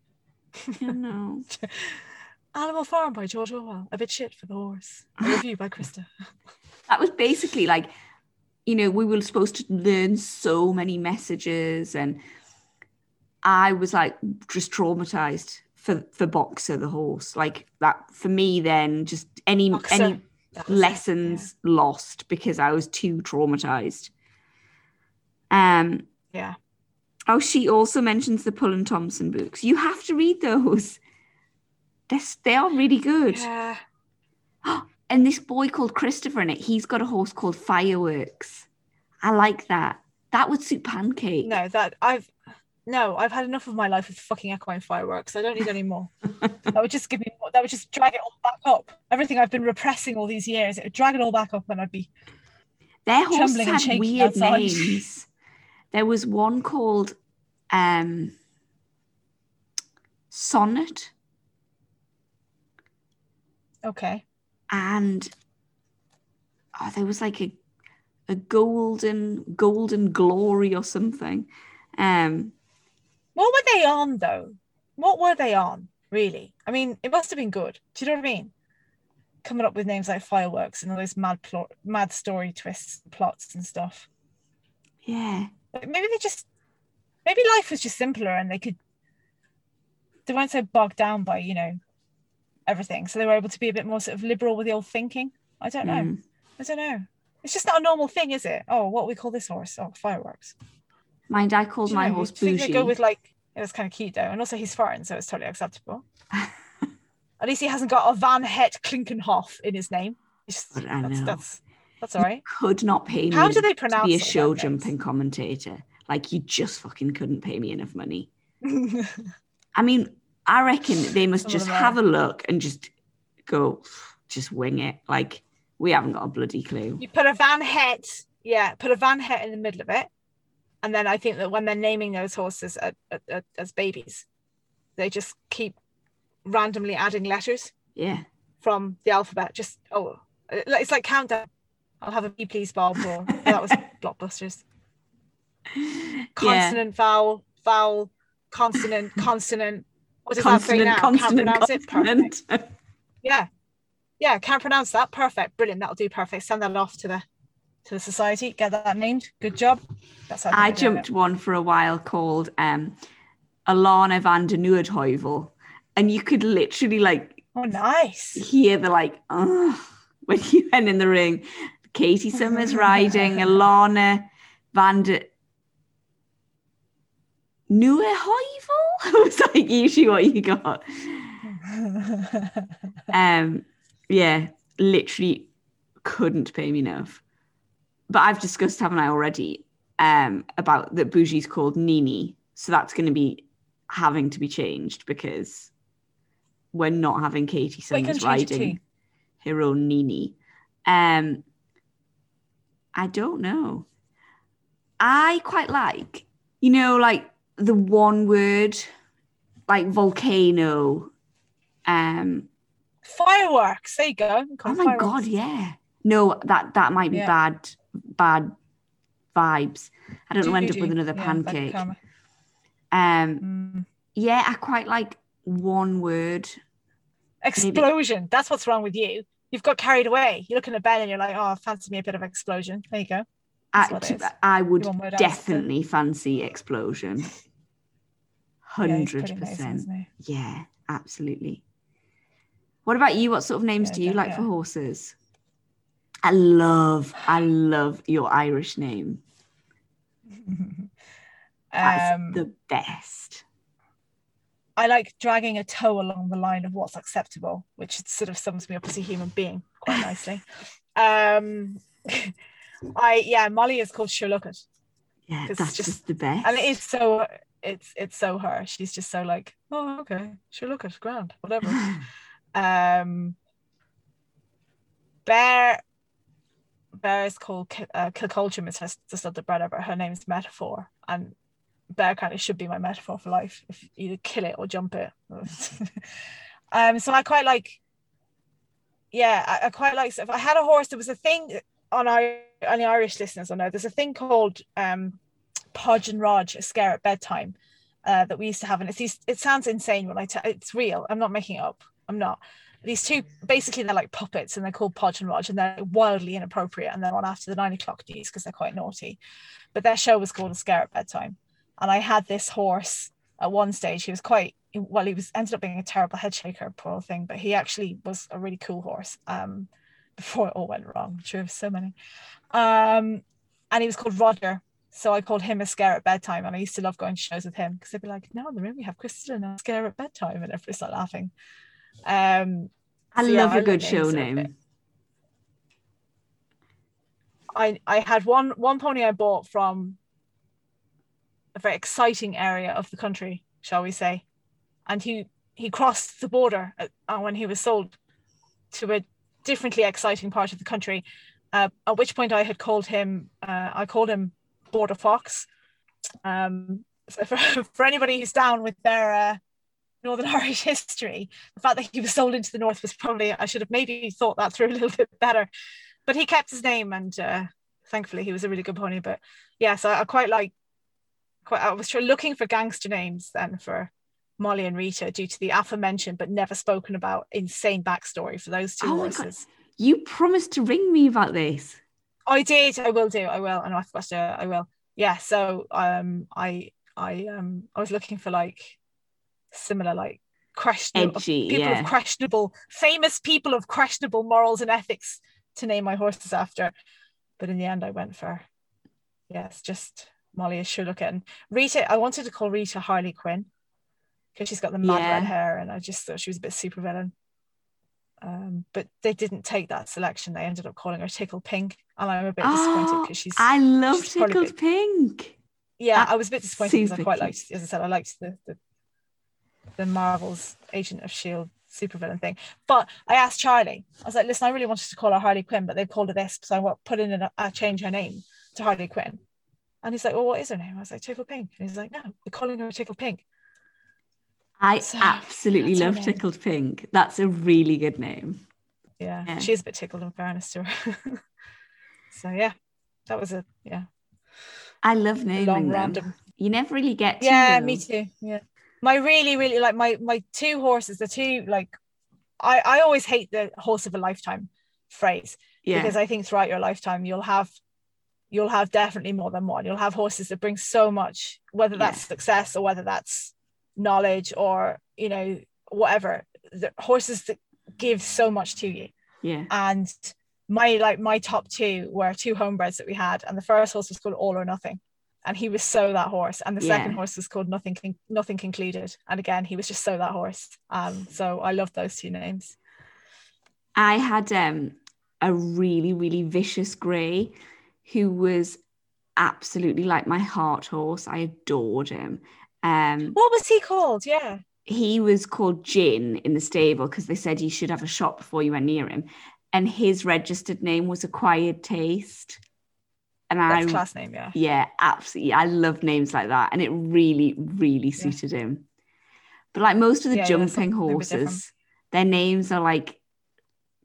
You know. Animal Farm by George Orwell. A bit shit for the horse. A review by Krista. that was basically like you know we were supposed to learn so many messages and i was like just traumatized for for boxer the horse like that for me then just any Boxer, any was it, lessons lost because i was too traumatized um Yeah. oh she also mentions the Pullein-Thompson books you have to read those They're, they are really good Yeah. and this boy called Christopher in it, he's got a horse called Fireworks. I like that. That would suit Pancake. No, that I've no, I've had enough of my life with fucking equine fireworks. I don't need any more. that would just give me that would just drag it all back up. Everything I've been repressing all these years, it would drag it all back up and I'd be Their horses had weird outside. names. There was one called um, Sonnet, okay. and oh, there was like a a golden golden glory or something. Um, What were they on though? What were they on, really? I mean, it must have been good. Do you know what I mean? Coming up with names like fireworks and all those mad plot mad story twists, plots and stuff. yeah, Like, maybe they just maybe life was just simpler and they could they weren't so bogged down by you know everything so they were able to be a bit more sort of liberal with the old thinking i don't know mm. i don't know it's just not a normal thing is it oh what we call this horse oh fireworks my dad called my know, horse you'd think they'd Bougie. go with like it was kind of cute though and also he's foreign so it's totally acceptable at least he hasn't got a van het klinkenhoff in his name just, I that's, know. that's that's all right could not pay me how do they to pronounce be a show jumping commentator. Like you just fucking couldn't pay me enough money. I mean, I reckon they must Some just have a look and just go, just wing it. Like we haven't got a bloody clue. You put a Van Het, yeah, put a Van Het in the middle of it, and then I think that when they're naming those horses at, at, at- as babies, they just keep randomly adding letters Yeah. from the alphabet. Just oh, it's like countdown. I'll have a B, please Bob or oh, that was blockbusters. Yeah. Consonant, vowel, vowel, consonant, consonant. What does that say Consonant. Can't consonant, pronounce it. Perfect. consonant. Yeah, yeah, can't pronounce that. Perfect, brilliant. That'll do. Perfect. Send that off to the to the society. Get that named. Good job. That's how I jumped one for a while called um, Alana van der Noordheuvel. And you could literally like. Oh, nice. hear the like, when you went in the ring. Katie Summers riding, Alana van der Noordheuvel was like usually what you got. Um, yeah, literally couldn't pay me enough. But I've discussed, haven't I already, um, about that Bougie's called Nini. So that's going to be having to be changed because we're not having Katie We can Summers change riding her own Nini. Um, I don't know. I quite like, you know, like the one word, like volcano. Um, Fireworks. There you go. oh my god, yeah. No, that that might be Yeah. bad, bad vibes. I don't Do, know. End do, up with another Yeah, pancake. Um, Mm. yeah, I quite like one word. Explosion. That's what's wrong with you. You've got carried away. You look in the Ben and you're like, oh, fancy me a bit of explosion. There you go. I, what it is. to- I would word answer? definitely fancy explosion. Hundred percent. Yeah, absolutely. What about you? What sort of names Yeah, do you like for horses? I love, I love your Irish name. That's um, the best. I like dragging a toe along the line of what's acceptable, which sort of sums me up as a human being quite nicely. um, I yeah, Molly is called It, Yeah, that's just- just, the best. and it is so it's it's so her. She's just so like, oh okay, Sure grand, whatever. um, Bear Bear is called uh, Kilculture, is her sister brother, but her name is Metaphor, and Bear kind of should be my metaphor for life. If either kill it or jump it. um, so I quite like. Yeah, I, I quite like. If I had a horse, there was a thing on our on the Irish listeners. I know there's a thing called um, Podge and Rodge, a scare at bedtime, uh, that we used to have, and it's. It sounds insane when I tell. It's real. I'm not making it up. I'm not these two basically they're like puppets and they're called Podge and Rodge and they're wildly inappropriate and they're on after the nine o'clock news because they're quite naughty. But their show was called A Scare at Bedtime. And I had this horse at one stage. He was quite well, he was ended up being a terrible head shaker, poor thing, but he actually was a really cool horse. Um before it all went wrong. I'm sure so many. Um and he was called Roger. So I called him a scare at bedtime, and I used to love going to shows with him because they'd be like, now in the room we have Crystal and a scare at bedtime," and everybody started laughing. Um, I so yeah, love a Ireland good show name. I I had one one pony I bought from a very exciting area of the country, shall we say, and he he crossed the border uh, when he was sold to a differently exciting part of the country. Uh, at which point I had called him uh, I called him Border Fox. Um, so for, for anybody who's down with their uh, Northern Irish history, the fact that he was sold into the north was probably I should have maybe thought that through a little bit better. But he kept his name, and uh, thankfully he was a really good pony. But yeah, so I quite like. Quite, I was looking for gangster names then for Molly and Rita due to the aforementioned but never spoken about insane backstory for those two Oh horses. You promised to ring me about this. I did. I will do. I will. And I forgot to. I will. Yeah. So um, I I um I was looking for like similar like questionable Edgy, people yeah. of questionable famous people of questionable morals and ethics to name my horses after, but in the end I went for yes, just Molly is sure looking. Rita. I wanted to call Rita Harley Quinn because she's got the mad Yeah. red hair, and I just thought she was a bit super villain. Um, but they didn't take that selection. They ended up calling her Tickle Pink, and I'm a bit disappointed Oh, because she's. I love she's Tickled bit- Pink. yeah, I was a bit disappointed because I quite cute. liked, as I said, I liked the the, the Marvel's Agent of Shield supervillain thing. But I asked Charlie, I was like, listen, I really wanted to call her Harley Quinn, but they've called her this, so I want put in a, a change her name to Harley Quinn. And he's like, well, what is her name? I was like, Tickle Pink. And he's like, no, we're calling her Tickle Pink. I So, absolutely love. Tickled Pink. That's a really good name. Yeah, Yeah. she is a bit tickled in fairness to her. so yeah, that was a yeah I love naming long them. random You never really get to. yeah though. me too yeah my really really like my my two horses the two like i i always hate the horse of a lifetime phrase Yeah. because i think throughout your lifetime you'll have you'll have definitely more than one you'll have horses that bring so much whether that's success or whether that's knowledge or you know whatever the horses that give so much to you yeah. and my like my top two were two homebreds that we had and the first horse was called all or nothing and he was so that horse and the second horse was called nothing Con- nothing concluded and again he was just so that horse um so i love those two names I had um a really, really vicious grey who was absolutely like my heart horse. I adored him. Um, what was he called yeah he was called Gin in the stable because they said you should have a shot before you went near him. And his registered name was Acquired Taste. And that's I, class name yeah yeah, absolutely. I love names like that. And it really, really Yeah. suited him. But like most of the Yeah, yeah, jumping something a bit different. horses, their names are like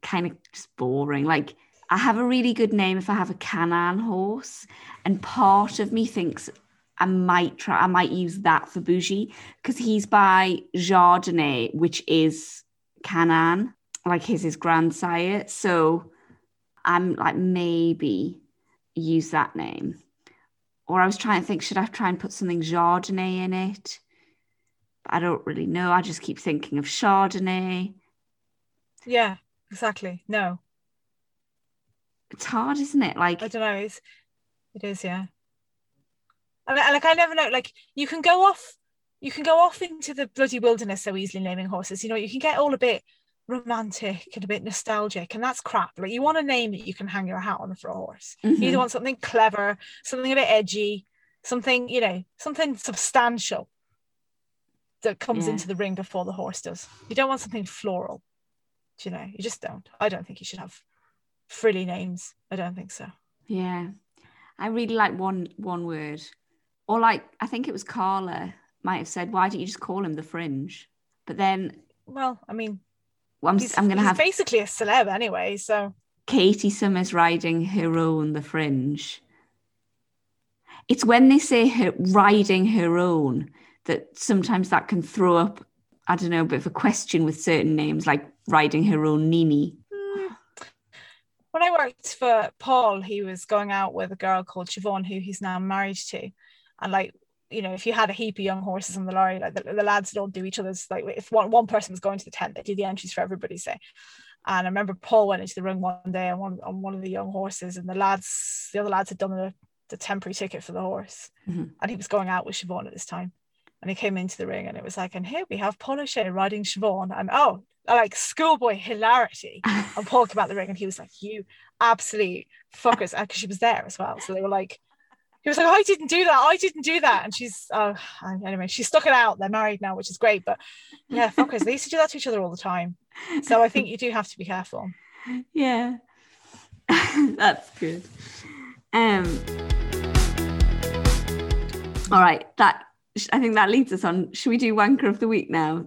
kind of just boring. Like I have a really good name if I have a Kannan horse, and part of me thinks I might try, I might use that for Bougie because he's by Jardinier, which is Kannan, like his his grandsire. So I'm like maybe use that name. Or I was trying to think, should I try and put something Chardonnay in it? But I don't really know. I just keep thinking of Chardonnay. Yeah, exactly. No, It's hard, isn't it? Like, I don't know. It's it is, yeah. And I- like I never know. Like you can go off, you can go off into the bloody wilderness so easily naming horses. You know, you can get all a bit romantic and a bit nostalgic, and that's crap. Like you want a name that you can hang your hat on for a horse. You mhm. either want something clever, something a bit edgy, something you know, something substantial that comes Yeah. into the ring before the horse does. You don't want something floral. Do you know? You just don't. I don't think you should have frilly names. I don't think so. yeah. I really like one one word. Or like, I think it was Carla might have said, why don't you just call him the fringe? But then Well, I mean, well, I'm, he's, I'm going to have basically a celeb anyway. So Katie Summers riding her own the fringe. It's when they say her riding her own that sometimes that can throw up, I don't know, a bit of a question with certain names like riding her own Nini. mm, when I worked for Paul, he was going out with a girl called Siobhan, who he's now married to, and like. You know, if you had a heap of young horses on the lorry, like the, the lads would all do each other's like if one, one person was going to the tent, they do the entries for everybody, say. And I remember Paul went into the ring one day on one on one of the young horses, and the lads, the other lads had done the, the temporary ticket for the horse, Mhm. and he was going out with Siobhan at this time. And he came into the ring, and it was like, and here we have Paul O'Shea riding Siobhan, and oh, like schoolboy hilarity. And Paul came out the ring, and he was like, "You absolute fuckers," because she was there as well. So they were like, he was like, "I didn't do that. I didn't do that." And she's, oh, anyway, she stuck it out. They're married now, which is great. But yeah, fuckers, they used to do that to each other all the time. So I think you do have to be careful. yeah. That's good. Um all right, that I think that leads us on. Should we do wanker of the week now?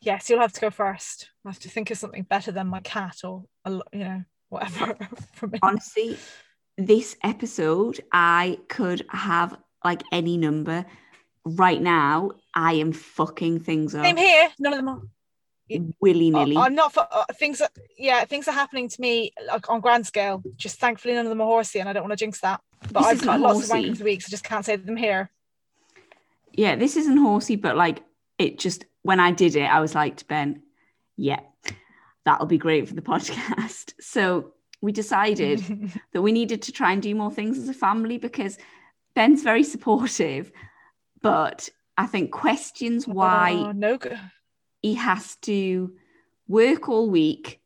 Yes, you'll have to go first. I have to think of something better than my cat or you know whatever. honestly, this episode, I could have like any number. Right now, I am fucking things up Same here. None of them are. willy nilly. I'm not. For, uh, things. Are, yeah, things are happening to me like on grand scale. Just thankfully, none of them are horsey, and I don't want to jinx that. But This I've got lots of wankers weeks. I just can't say them here. yeah, this isn't horsey, but like it just when I did it, I was like to Ben, yeah, that'll be great for the podcast. So we decided that we needed to try and do more things as a family because Ben's very supportive, but I think questions why Oh, no good. he has to work all week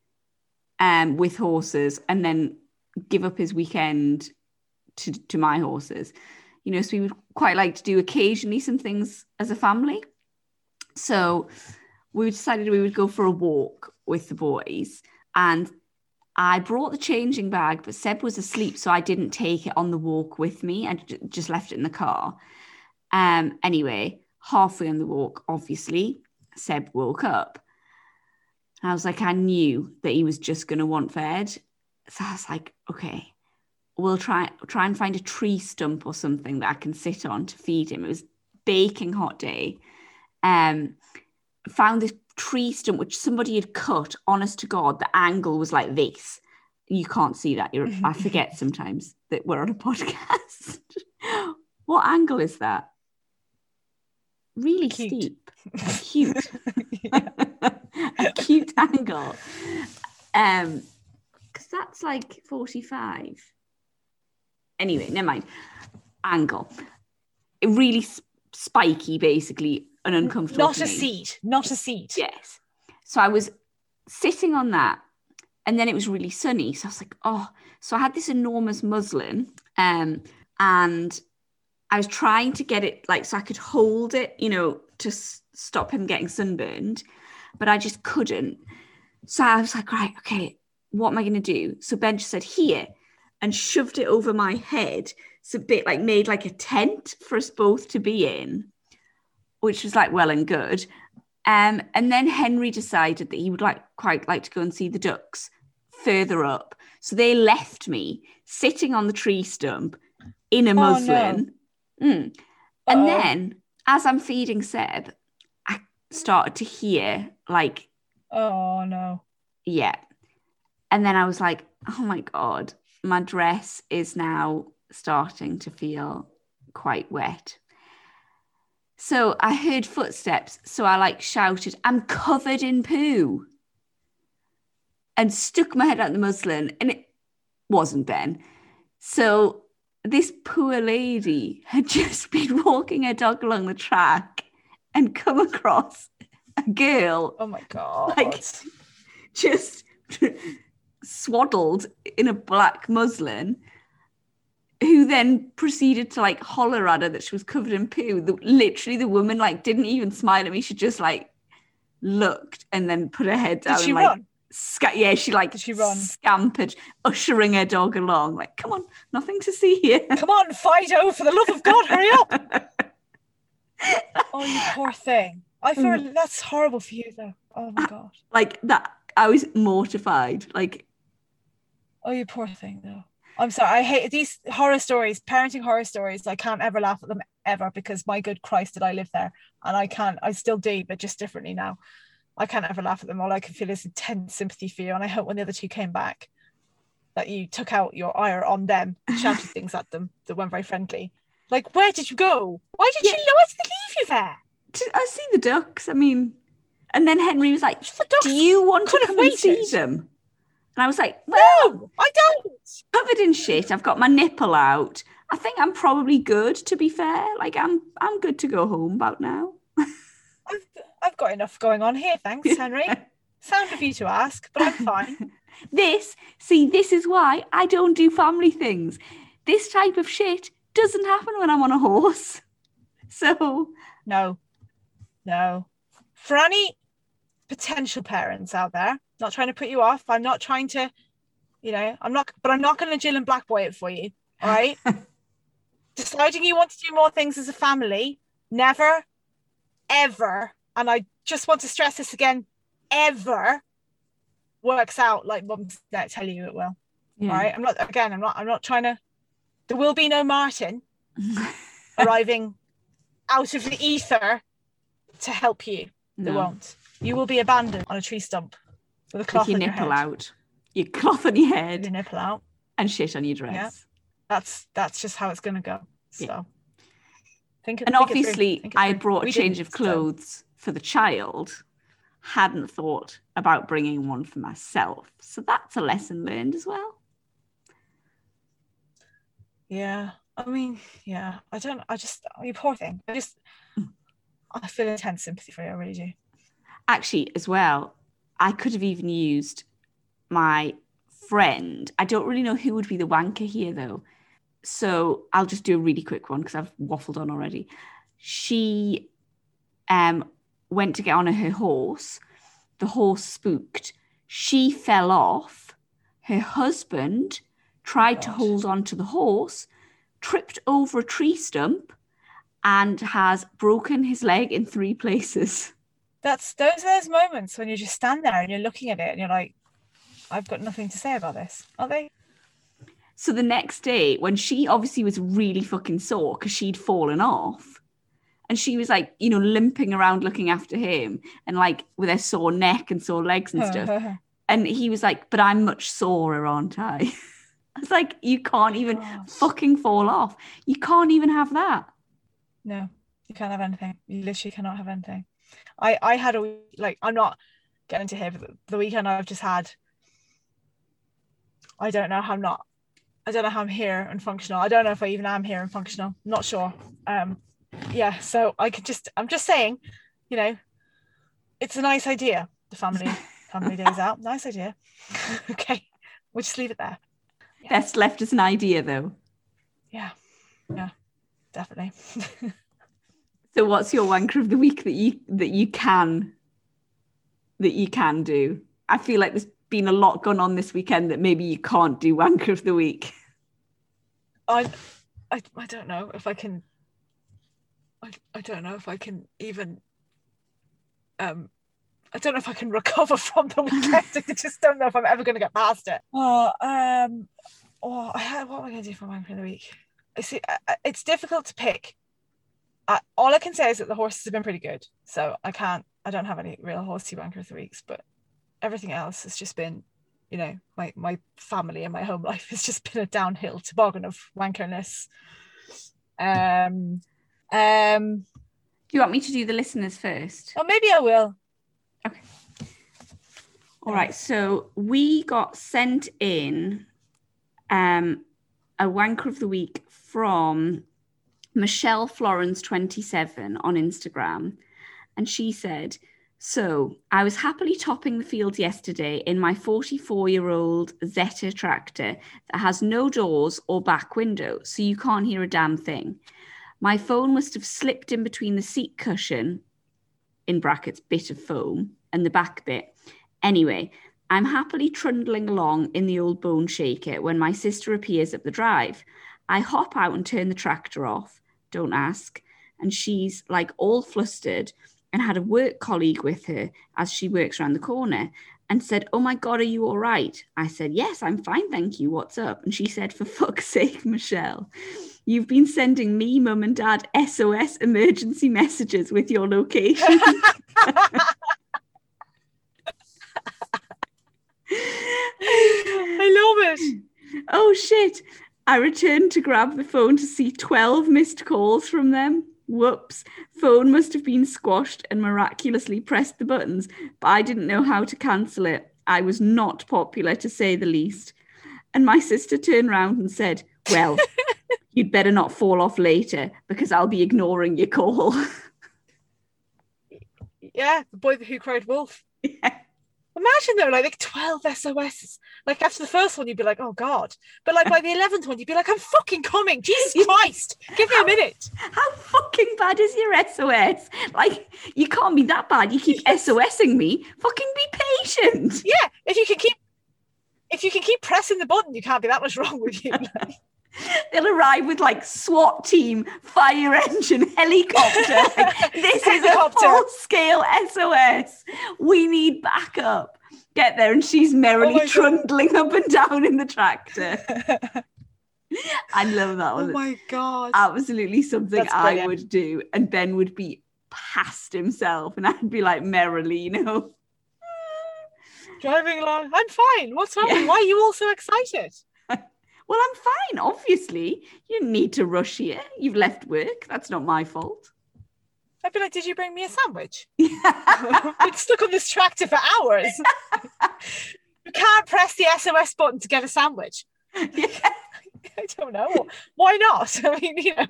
um, with horses and then give up his weekend to, to my horses. You know, so we would quite like to do occasionally some things as a family. So we decided we would go for a walk with the boys. And I brought the changing bag, but Seb was asleep, so I didn't take it on the walk with me. I j- just left it in the car. Um, anyway, halfway on the walk, obviously, Seb woke up. And I was like, I knew that he was just going to want fed. So I was like, okay, we'll try try and find a tree stump or something that I can sit on to feed him. It was baking hot day. Um, found this tree stump which somebody had cut. Honest to God, the angle was like this. You can't see that. You're, I forget sometimes that we're on a podcast. what angle is that? Really Cute. steep. Cute. a cute angle. Um, because that's like 45. Anyway, never mind. Angle. It really s- spiky, basically, and uncomfortable. Not a seat. Not a seat. Yes. So I was sitting on that, and then it was really sunny. So I was like, oh. So I had this enormous muslin, um, and I was trying to get it like so I could hold it, you know, to s- stop him getting sunburned, but I just couldn't. So I was like, right, okay, what am I going to do? So Ben just said, here, and shoved it over my head. So a bit like made like a tent for us both to be in, which was like well and good. Um, and then Henry decided that he would like quite like to go and see the ducks further up. So they left me sitting on the tree stump in a Oh, no. muslin. Mm. And then as I'm feeding Seb, I started to hear like, Oh no. yeah. And then I was like, oh my God, my dress is now starting to feel quite wet. So I heard footsteps. So I like shouted, I'm covered in poo. And stuck my head out the muslin. And it wasn't Ben. So this poor lady had just been walking her dog along the track and come across a girl. Oh my god. Like just swaddled in a black muslin who then proceeded to like holler at her that she was covered in poo. The, literally, the woman like didn't even smile at me. She just like looked and then put her head down. Did she and, like, run? Yeah, she like Did she run? scampered, ushering her dog along. Like, come on, nothing to see here. Come on, Fido, for the love of God, hurry up. Oh, you poor thing. I feel Mm. that's horrible for you though. Oh my god. like that, I was mortified. Like, Oh, you poor thing though. I'm sorry. I hate these horror stories, parenting horror stories. I can't ever laugh at them ever because my good Christ did I live there. And I can't, I still do, but just differently now. I can't ever laugh at them. All I can feel is intense sympathy for you. And I hope when the other two came back that you took out your ire on them, shouted things at them that weren't very friendly. Like, where did you go? Why did Yeah. you why did they leave you there? I see the ducks. I mean, and then Henry was like, The ducks "Do you want to come and see them?" And I was like, "Well, No, I don't. covered in shit. I've got my nipple out. I think I'm probably good. To be fair, like I'm, I'm good to go home about now." I've, I've got enough going on here, thanks, Henry. Sound of you to ask, but I'm fine. This, see, this is why I don't do family things. This type of shit doesn't happen when I'm on a horse. So, No, no. For any potential parents out there, not trying to put you off. I'm not trying to, you know, I'm not, but I'm not going to Jill and Black Boy it for you. All right. Deciding you want to do more things as a family, never, ever, and I just want to stress this again, ever works out like mum's to tell you it will. yeah. All right. I'm not, again, I'm not, I'm not trying to, there will be no Martin arriving out of the ether to help you. No. won't. You will be abandoned on a tree stump with a With cloth your your nipple head, out, your cloth on your head, your nipple out. and shit on your dress. Yeah. That's that's just how it's gonna go. So Yeah. think it- And think obviously, think I brought a change of so- clothes for the child. Hadn't thought about bringing one for myself. So that's a lesson learned as well. Yeah. I mean, yeah. I don't. I just. You poor thing. I just. Hmm. I feel intense sympathy for you. I really do. Actually, as well, I could have even used my friend. I don't really know who would be the wanker here, though. So I'll just do a really quick one because I've waffled on already. She um, went to get on her horse. The horse spooked. She fell off. Her husband tried to hold on to the horse, tripped over a tree stump, and has broken his leg in three places. That's those are those moments when you just stand there and you're looking at it and you're like, I've got nothing to say about this. Are they? So the next day, when she obviously was really fucking sore because she'd fallen off, and she was like, you know, limping around looking after him and like with her sore neck and sore legs and stuff. And he was like, but I'm much sorer, aren't I? it's like, you can't oh even God. fucking fall off. You can't even have that. No, you can't have anything. You literally cannot have anything. I I had a week, like I'm not getting to here, but the- weekend I've just had. I don't know how I'm not. I don't know how I'm here and functional. I don't know if I even am here and functional. I'm Not sure. Um, yeah. So I could just. I'm just saying, you know, it's a nice idea. The family family days out. Nice idea. okay, we'll just leave it there. That's left as an idea, though. Yeah, yeah, definitely. So, what's your wanker of the week that you that you can that you can do? I feel like there's been a lot going on this weekend that maybe you can't do wanker of the week. I, I, I don't know if I can. I, I don't know if I can even. Um, I don't know if I can recover from the weekend. I just don't know if I'm ever going to get past it. Oh, um, oh, I had, what am I going to do for wanker of the week? I see. I- I- It's difficult to pick. Uh, all I can say is that the horses have been pretty good, so I can't. I don't have any real horsey wanker of the weeks, but everything else has just been you know, my my family and my home life has just been a downhill toboggan of wankerness. Um, um, Do you want me to do the listeners first? Oh, maybe I will. Okay. All right, so we got sent in um, a wanker of the week from Michelle Florence 27 on Instagram. And she said, So I was happily topping the field yesterday in my 44 year old Zetor tractor that has no doors or back window, so you can't hear a damn thing. My phone must have slipped in between the seat cushion, in brackets, bit of foam, and the back bit. Anyway, I'm happily trundling along in the old bone shaker when my sister appears up the drive. I hop out and turn the tractor off. Don't ask. And she's like all flustered and had a work colleague with her as she works around the corner and said, Oh my God, are you all right? I said, Yes, I'm fine, thank you. What's up? And she said, For fuck's sake, Michelle, you've been sending me, mum, and dad SOS emergency messages with your location. I love it. Oh shit. I returned to grab the phone to see 12 missed calls from them. Whoops. Phone must have been squashed and miraculously pressed the buttons, but I didn't know how to cancel it. I was not popular to say the least. And my sister turned round and said, Well, you'd better not fall off later because I'll be ignoring your call. Yeah, the boy who cried wolf. Yeah. Imagine though, like, like 12 SOSs. Like after the first one, you'd be like, oh God. But like by the 11th one, you'd be like, I'm fucking coming. Jesus Christ. Give me a minute. How fucking bad is your SOS? Like, you can't be that bad. You keep SOSing me. Fucking be patient. Yeah. If you can keep if you can keep pressing the button, you can't be that much wrong with you. They'll arrive with like SWAT team, fire engine, helicopter. Like, this is a Helicopter. full scale SOS. We need backup. Get there, and she's merrily Oh my God. trundling up and down in the tractor. I love that oh one. my God. Absolutely something I would do. And Ben would be past himself, and I'd be like merrily, you know. Driving along. I'm fine. What's wrong? Yeah. Why are you all so excited? Well, I'm fine, obviously. You need to rush here. You've left work. That's not my fault. I'd be like, did you bring me a sandwich? Been stuck on this tractor for hours. you can't press the SOS button to get a sandwich. yeah. I don't know. Why not? I mean, you know.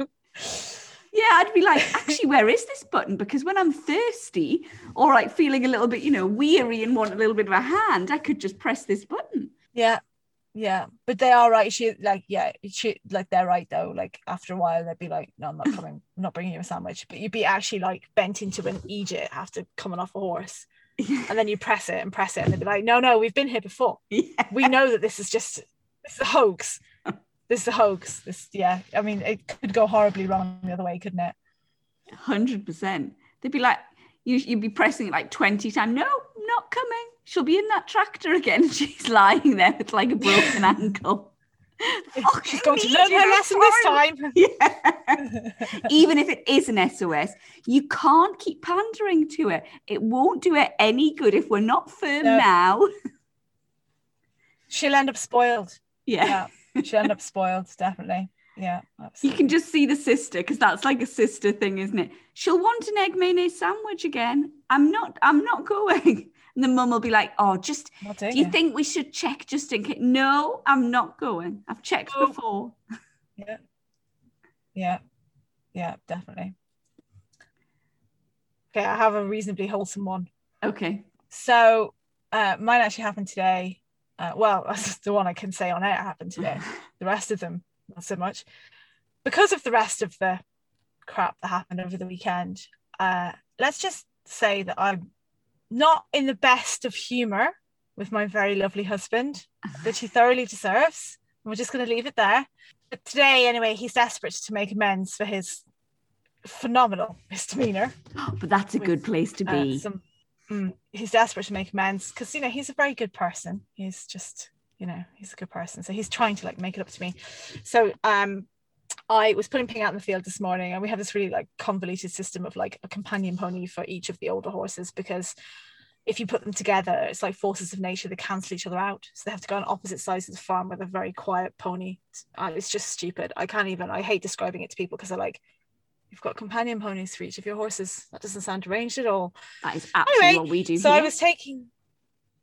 Yeah, I'd be like, actually, where is this button? Because when I'm thirsty or like feeling a little bit, you know, weary and want a little bit of a hand, I could just press this button. Yeah. Yeah. But they are right. She like, yeah, she like they're right though. Like after a while they'd be like, No, I'm not coming, I'm not bringing you a sandwich. But you'd be actually like bent into an Egypt after coming off a horse. And then you press it and press it and they'd be like, No, no, we've been here before. Yeah. we know that this is just this is a hoax. This is a hoax. This yeah. I mean, it could go horribly wrong the other way, couldn't it? Hundred percent. They'd be like, you, you'd be pressing it like twenty times. No, not coming. She'll be in that tractor again. She's lying there with like a broken ankle. She's going to learn her lesson this time. Yeah. Even if it is an SOS, you can't keep pandering to it. It won't do it any good if we're not firm No. now. She'll end up spoiled. Yeah. Yeah, she'll end up spoiled, definitely. Yeah, You can just see the sister because that's like a sister thing, isn't it? She'll want an egg mayonnaise sandwich again. I'm not. I'm not going. And the mum will be like, "Oh, just do you it. think we should check just in case?" No, I'm not going. I've checked No. before. Yeah, yeah, yeah, definitely. Okay, I have a reasonably wholesome one. Okay. So, uh, mine actually happened today. Uh, well, that's the one I can say on air happened today. The rest of them, not so much. Because of the rest of the crap that happened over the weekend, uh, let's just say that I'm not in the best of humor with my very lovely husband, which he thoroughly deserves. And we're just going to leave it there. But today, anyway, he's desperate to make amends for his phenomenal misdemeanor. But that's a good place to Uh, be. some, mm, he's desperate to make amends because you know he's a very good person. He's just you know he's a good person, so he's trying to like make it up to me. So um, I was putting Ping out in the field this morning, and we have this really like convoluted system of like a companion pony for each of the older horses because if you put them together, it's like forces of nature, they cancel each other out. So they have to go on opposite sides of the farm with a very quiet pony. Uh, it's just stupid. I can't even, I hate describing it to people because they're like, you've got companion ponies for each of your horses. That doesn't sound arranged at all. That is absolutely Anyway, what we do So here. I was taking,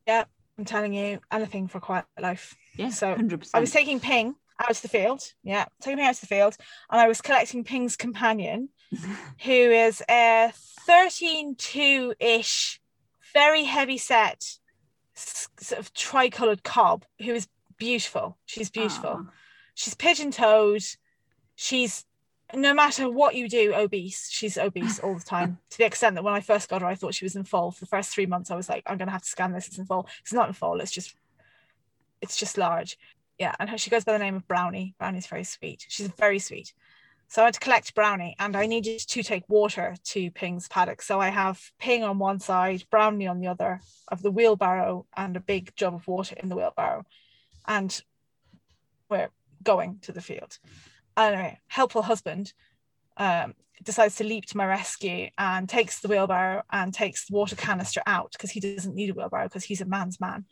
yeah, I'm telling you, anything for quiet life. yeah, so 100%. I was taking Ping out to the field. Yeah, taking me out to the field. And I was collecting Ping's companion, who is a 13 2 ish, very heavy set, sort of tricolored cob, who is beautiful. She's beautiful. Aw. She's pigeon toed. She's no matter what you do, obese. She's obese all the time to the extent that when I first got her, I thought she was in foal. For the first three months, I was like, I'm gonna have to scan this. It's in foal. It's not in foal. It's just, it's just large. Yeah, and she goes by the name of Brownie. Brownie's very sweet. She's very sweet. So I had to collect Brownie, and I needed to take water to Ping's paddock. So I have Ping on one side, Brownie on the other of the wheelbarrow, and a big jug of water in the wheelbarrow, and we're going to the field. Anyway, helpful husband um, decides to leap to my rescue and takes the wheelbarrow and takes the water canister out because he doesn't need a wheelbarrow because he's a man's man.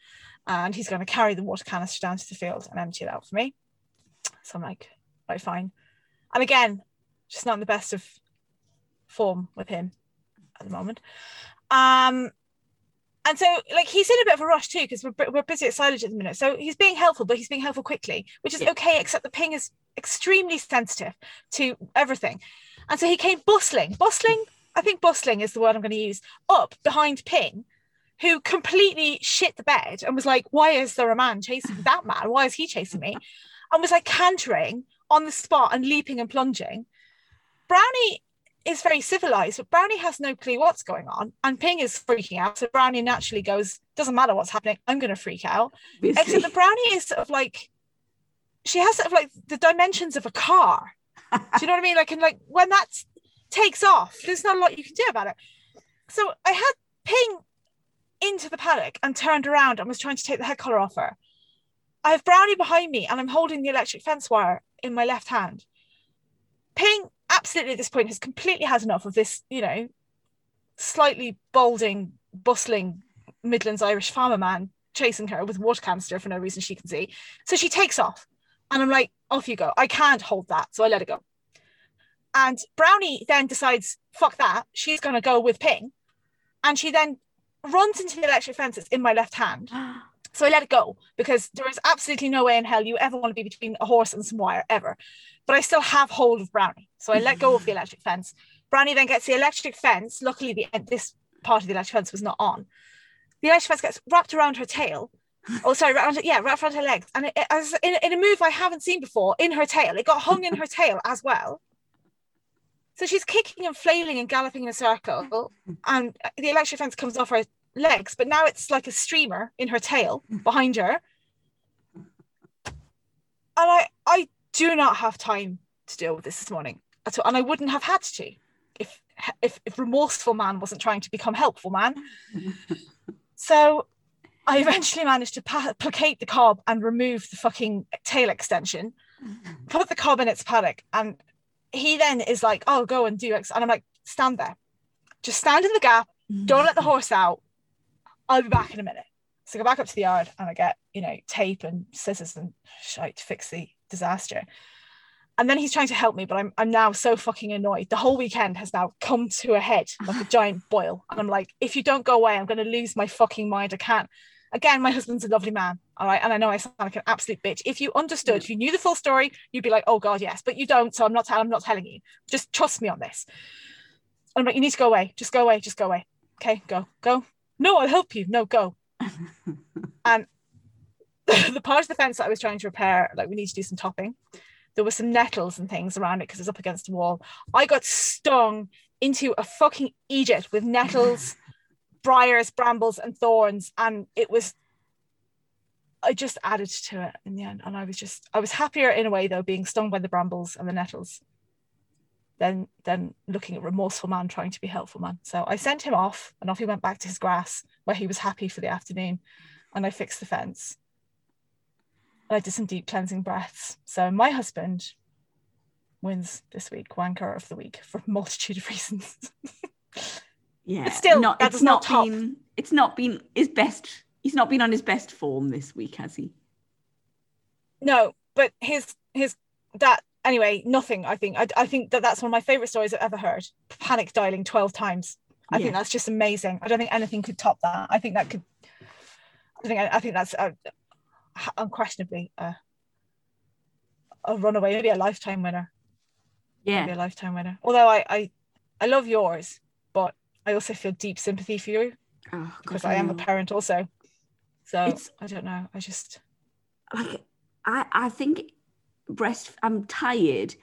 And he's going to carry the water canister down to the field and empty it out for me. So I'm like, right, fine. And again, just not in the best of form with him at the moment. Um, and so, like, he's in a bit of a rush too because we're, we're busy at silage at the minute. So he's being helpful, but he's being helpful quickly, which is Yeah. okay, except the ping is extremely sensitive to everything. And so he came bustling, bustling, I think bustling is the word I'm going to use, up behind Ping, who completely shit the bed and was like, Why is there a man chasing that man? Why is he chasing me? And was like cantering on the spot and leaping and plunging. Brownie is very civilized, but Brownie has no clue what's going on. And Ping is freaking out. So Brownie naturally goes, Doesn't matter what's happening, I'm going to freak out. Obviously. Except the Brownie is sort of like, she has sort of like the dimensions of a car. Do you know what I mean? Like, and like when that takes off, there's not a lot you can do about it. So I had Ping into the paddock and turned around and was trying to take the head collar off her. I have Brownie behind me and I'm holding the electric fence wire in my left hand. Ping, absolutely at this point, has completely had enough of this, you know, slightly balding, bustling Midlands Irish farmer man chasing her with water canister for no reason she can see. So she takes off. And I'm like, off you go. I can't hold that. So I let it go. And Brownie then decides, fuck that. She's going to go with Ping. And she then runs into the electric fence that's in my left hand. So I let it go because there is absolutely no way in hell you ever want to be between a horse and some wire ever. But I still have hold of Brownie. So I let go of the electric fence. Brownie then gets the electric fence. Luckily, the this part of the electric fence was not on. The electric fence gets wrapped around her tail. Oh, sorry, around, yeah, wrapped around her legs. And it, it- as in, in a move I haven't seen before, in her tail, it got hung in her tail as well. So she's kicking and flailing and galloping in a circle, mm-hmm. and uh, the electric fence comes off her legs, but now it's like a streamer in her tail mm-hmm. behind her. And I, I do not have time to deal with this this morning at all, and I wouldn't have had to if, if, if remorseful man wasn't trying to become helpful man. So I eventually managed to pa- placate the cob and remove the fucking tail extension, mm-hmm. put the cob in its paddock, and he then is like, "Oh, go and do X," and I'm like, "Stand there, just stand in the gap. Don't let the horse out. I'll be back in a minute." So I go back up to the yard and I get, you know, tape and scissors and shite to fix the disaster. And then he's trying to help me, but I'm I'm now so fucking annoyed. The whole weekend has now come to a head like a giant boil. And I'm like, if you don't go away, I'm gonna lose my fucking mind. I can't. Again, my husband's a lovely man. All right. And I know I sound like an absolute bitch. If you understood, if you knew the full story, you'd be like, oh God, yes. But you don't. So I'm not I'm not telling you. Just trust me on this. And I'm like, you need to go away. Just go away. Just go away. Okay, go, go. No, I'll help you. No, go. and the part of the fence that I was trying to repair, like we need to do some topping. There were some nettles and things around it because it's up against a wall. I got stung into a fucking Egypt with nettles, briars, brambles, and thorns, and it was. I just added to it in the end, and I was just I was happier in a way though being stung by the brambles and the nettles than than looking at remorseful man trying to be helpful man. So I sent him off, and off he went back to his grass where he was happy for the afternoon, and I fixed the fence. And I did some deep cleansing breaths. So my husband wins this week, wanker of the week for a multitude of reasons. yeah, But still, not, that it's not not top- been it's not been his best. He's not been on his best form this week, has he? No, but his his that anyway. Nothing. I think. I, I think that that's one of my favorite stories I've ever heard. Panic dialing twelve times. I Yeah. think that's just amazing. I don't think anything could top that. I think that could. I think. I think that's uh, unquestionably a, a runaway, maybe a lifetime winner. Yeah, Maybe a lifetime winner. Although I, I, I love yours, but I also feel deep sympathy for you Oh, because I am a parent also. So It's- I don't know. I just like I, I think breast I'm tired.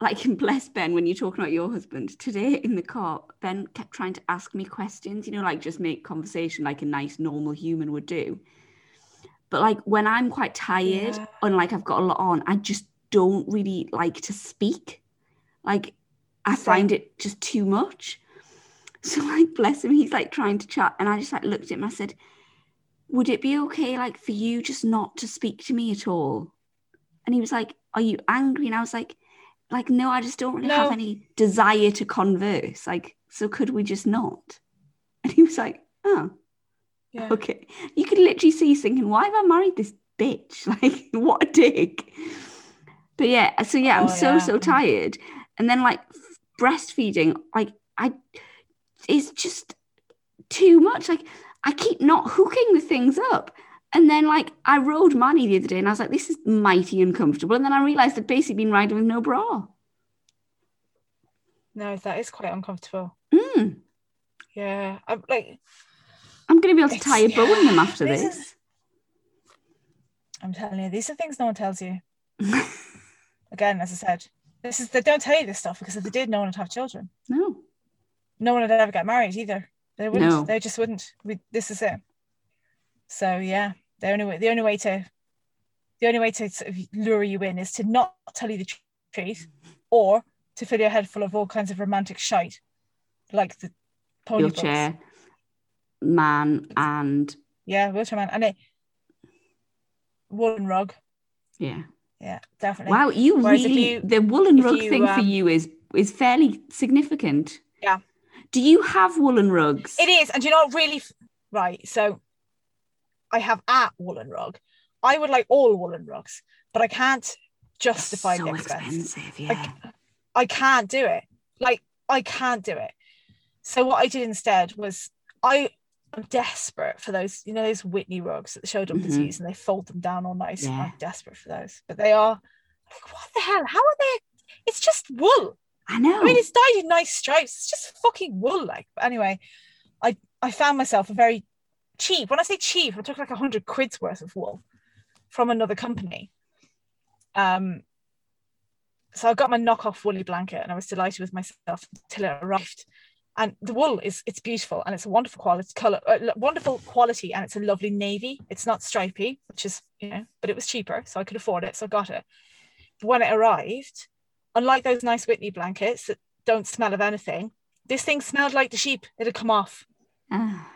Like in bless Ben when you're talking about your husband. Today in the car, Ben kept trying to ask me questions, you know, like just make conversation like a nice normal human would do. But like when I'm quite tired Yeah. and like I've got a lot on, I just don't really like to speak. Like I Same. find it just too much. So like bless him, he's like trying to chat and I just like looked at him, I said, would it be okay like for you just not to speak to me at all? And he was like are you angry? And i was like like no i just don't really have any desire to converse like so could we just not? And he was like oh yeah. okay. You could literally see he's thinking why have i married this bitch? Like what a dick. But yeah so yeah i'm Oh, so yeah. so tired. And then like breastfeeding like i is just too much like i keep not hooking the things up and then like i rode manny the other day and i was like this is mighty uncomfortable and then i realized i'd basically been riding with no bra No, that is quite uncomfortable. mm, Yeah. I'm like i'm going to be able to tie a bow in them after this this, is- I'm telling you, these are things no one tells you. Again, as I said, this is they don't tell you this stuff because if they did, no one would have children. no No one would ever get married either. They wouldn't. No. They just wouldn't. We, this is it. So yeah, the only way the only way to the only way to sort of lure you in is to not tell you the truth, or to fill your head full of all kinds of romantic shite, like the pony books. man and Yeah, wheelchair man, and a woolen rug. yeah Yeah, definitely. wow you Whereas really you- the woolen rug you, thing for um, you is is fairly significant Yeah. Do you have woolen rugs It is, and do you know what really right? So I have a woolen rug. I would like all woolen rugs, but I can't justify so the expense. expensive I, yeah I can't do it. Like I can't do it. So what I did instead was I am desperate for those, you know, those Witney rugs that the show jumpers Mhm. use and they fold them down all nice. Yeah. I'm desperate for those. But they are like, what the hell? How are they? It's just wool. I know I mean, it's dyed in nice stripes. It's just fucking wool, like. But anyway, I I found myself a very cheap. When I say cheap, I took like a hundred quid's worth of wool from another company. Um. So I got my knockoff woolly blanket, and I was delighted with myself until it arrived. And the wool is it's beautiful and it's a wonderful quality color, uh, wonderful quality, and it's a lovely navy. It's not stripy, which is you know, but it was cheaper, so I could afford it, so I got it. But when it arrived, unlike those nice Witney blankets that don't smell of anything, this thing smelled like the sheep. It had come off, Ah.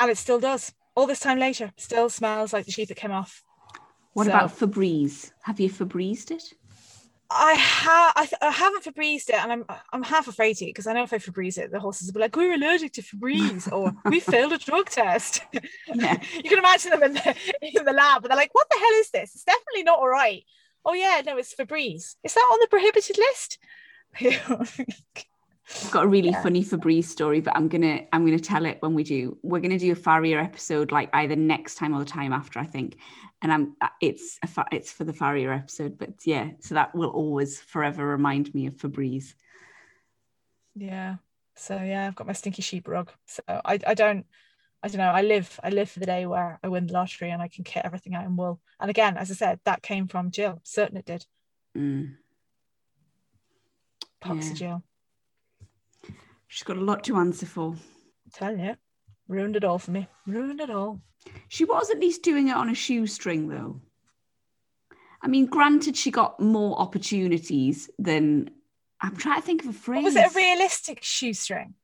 and it still does. All this time later, still smells like the sheep that came off. what So- about febreze have you febrezed it I have, I, th- I haven't Febrezed it, and I'm, I'm half afraid to because I know if I Febreze it, the horses will be like, "We're allergic to Febreze," or "We failed a drug test." Yeah. you can imagine them in the in the lab, and they're like, "What the hell is this? It's definitely not all right." Oh yeah, no, it's Febreze. Is that on the prohibited list? I've got a really Yeah. funny Febreze story, but I'm gonna I'm gonna tell it when we do. We're gonna do a Farrier episode like either next time or the time after, I think. And I'm uh, it's a fa- it's for the Farrier episode, but yeah, so that will always forever remind me of Febreze. Yeah. So yeah, I've got my stinky sheep rug. So I, I don't I don't know. I live I live for the day where I win the lottery and I can kit everything out in wool. And again, as I said, that came from Jill. Certain it did. Mm. Poxy Yeah. Jill. She's got a lot to answer for. Tell you. Ruined it all for me. Ruined it all. She was at least doing it on a shoestring, though. I mean, granted, she got more opportunities than. I'm trying to think of a phrase. But was it a realistic shoestring?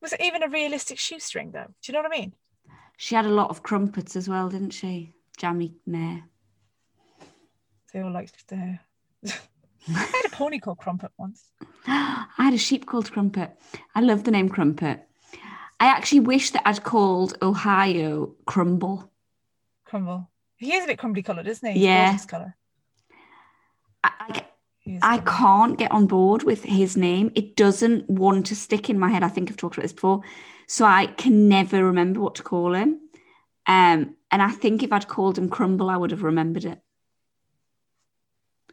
Was it even a realistic shoestring though? Do you know what I mean? She had a lot of crumpets as well, didn't she? Jammy mare. They all liked the I had a pony called Crumpet once. I had a sheep called Crumpet. I love the name Crumpet. I actually wish that I'd called Ohio Crumble. Crumble. He is a bit crumbly coloured, isn't he? Yeah. gorgeous colour. I, I, I can't get on board with his name. It doesn't want to stick in my head. I think I've talked about this before. So I can never remember what to call him. Um, and I think if I'd called him Crumble, I would have remembered it.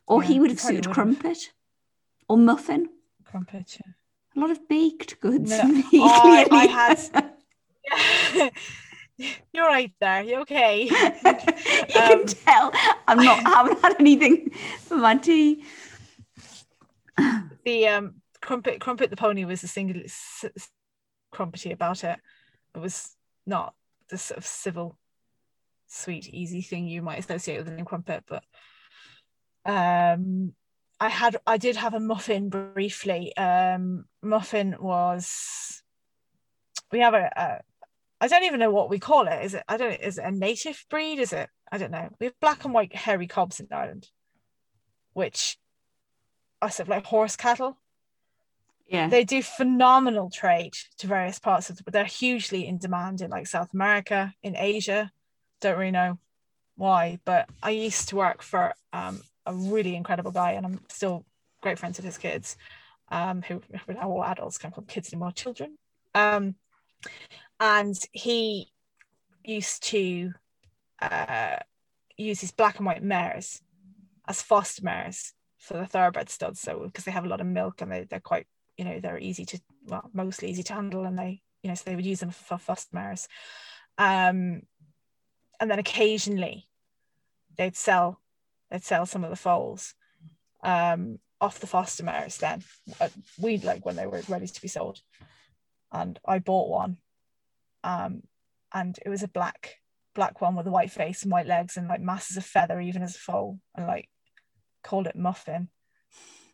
Or Yeah, he would have suited would have. Crumpet or Muffin. Crumpet. yeah. A lot of baked goods. No, me, I- had- You're right there. You okay? you can Um, tell I'm not. I haven't had anything for my tea. The um crumpet crumpet the pony was a single s- s- crumpety about it. It was not the sort of civil, sweet, easy thing you might associate with the name crumpet, but um I had I did have a muffin briefly. Um muffin was we have a, a I don't even know what we call it. Is it I don't is it a native breed? Is it? I don't know. We have black and white hairy cobs in Ireland, which sort of like horse cattle Yeah. they do phenomenal trade to various parts of the but they're hugely in demand in like South America, in Asia. Don't really know why, but I used to work for um, a really incredible guy, and I'm still great friends with his kids, um, who are now all adults, can't call kids anymore, children. Um, and he used to uh, use his black and white mares as foster mares for the thoroughbred studs. So because they have a lot of milk and they, they're quite, you know, they're easy to, well, mostly easy to handle, and they, you know, so they would use them for foster mares. Um, and then occasionally they'd sell, they'd sell some of the foals um, off the foster mares. Then uh, we like when they were ready to be sold, and I bought one, um, and it was a black black one with a white face and white legs and like masses of feather even as a foal and like called it muffin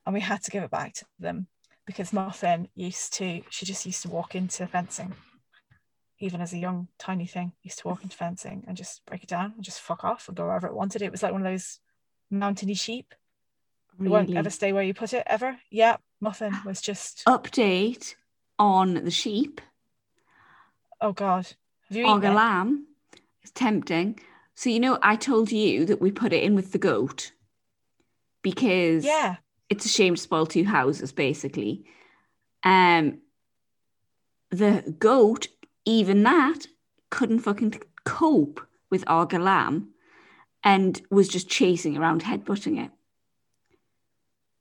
and we had to give it back to them because muffin used to she just used to walk into fencing even as a young tiny thing used to walk into fencing and just break it down and just fuck off and go wherever it wanted it was like one of those mountainy sheep it won't Really. ever stay where you put it ever yeah muffin was just Update on the sheep. oh god have you eaten lamb. It's tempting. So you know, I told you that we put it in with the goat because yeah it's a shame to spoil two houses, basically. Um, the goat, even that, couldn't fucking cope with Aga lamb, and was just chasing around, headbutting it.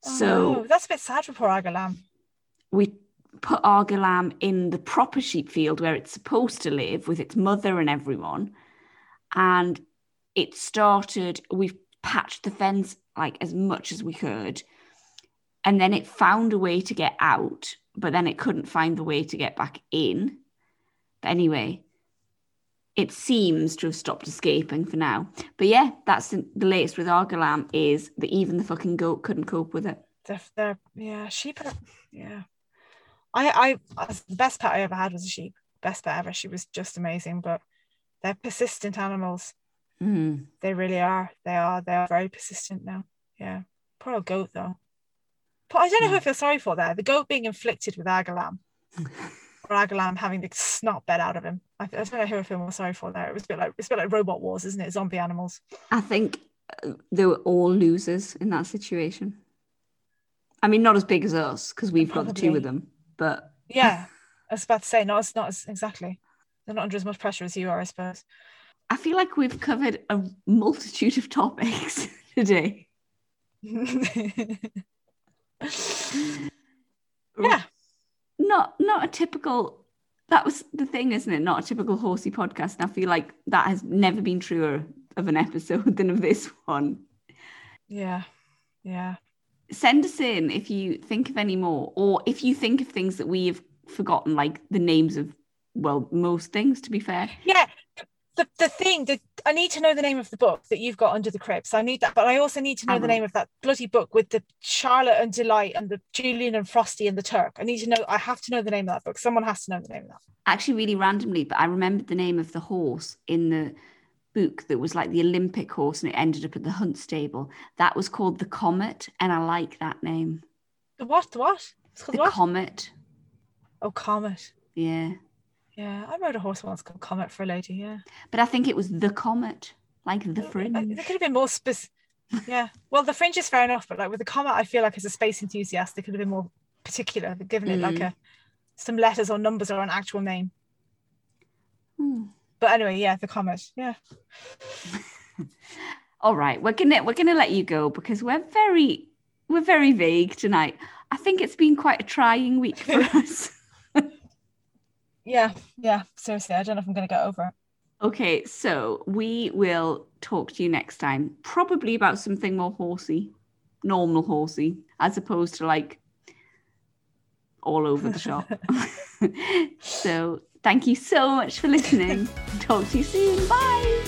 Oh, So no, that's a bit sad for poor Aga lamb. we put Aga lamb in the proper sheep field where it's supposed to live with its mother and everyone. And it started, we've patched the fence like as much as we could. And then it found a way to get out, but then it couldn't find the way to get back in. But anyway, it seems to have stopped escaping for now. But yeah, that's the, latest with Aga lamb is that even the fucking goat couldn't cope with it. they're yeah sheep are yeah I I the best pet I ever had was a sheep best pet ever she was just amazing but they're persistent animals Mm. they really are. They are. They are very persistent now. Yeah. Poor old goat though. But I don't know who I feel sorry for there. The goat being inflicted with Aga lamb or Aga lamb having the snot bed out of him. I, I don't know who I feel more sorry for there. It was a bit like it's a bit like robot wars isn't it? Zombie animals. I think uh, they were all losers in that situation. I mean, not as big as us because we've got the two of them, but yeah. I was about to say not as not as exactly. They're not under as much pressure as you are I suppose I feel like we've covered a multitude of topics today. yeah Not not a typical. That was the thing, isn't it? Not a typical horsey podcast. And I feel like that has never been truer of an episode than of this one. yeah yeah Send us in if you think of any more, or if you think of things that we have forgotten, like the names of well, most things. To be fair, yeah the, the thing that I need to know the name of the book that you've got under the crypts. I need that, but I also need to know the mm-hmm. name of that bloody book with the Charlotte and Delight and the Julian and Frosty and the Turk. I need to know. I have to know the name of that book. Someone has to know the name of that. actually, really randomly, but I remembered the name of the horse in the book that was like the Olympic horse, and it ended up at the hunt stable. That was called the Comet, and I like that name. The what? The what? It's called The the what? Comet. oh, Comet. Yeah. Yeah, I rode a horse once called Comet for a lady. Yeah, But I think it was the comet, like the fringe. It could have been more specific. Yeah, well, the fringe is fair enough, but like with the Comet, I feel like as a space enthusiast, they could have been more particular, given it like Mm. a some letters or numbers or an actual name. Hmm. But anyway, yeah, the Comet. Yeah, All right, we're gonna we're gonna let you go because we're very we're very vague tonight. I think it's been quite a trying week for us. Yeah, yeah. Seriously, I don't know if I'm going to get over it. Okay, so we will talk to you next time, probably about something more horsey, normal horsey, as opposed to like all over the shop. so thank you so much for listening. Talk to you soon. Bye.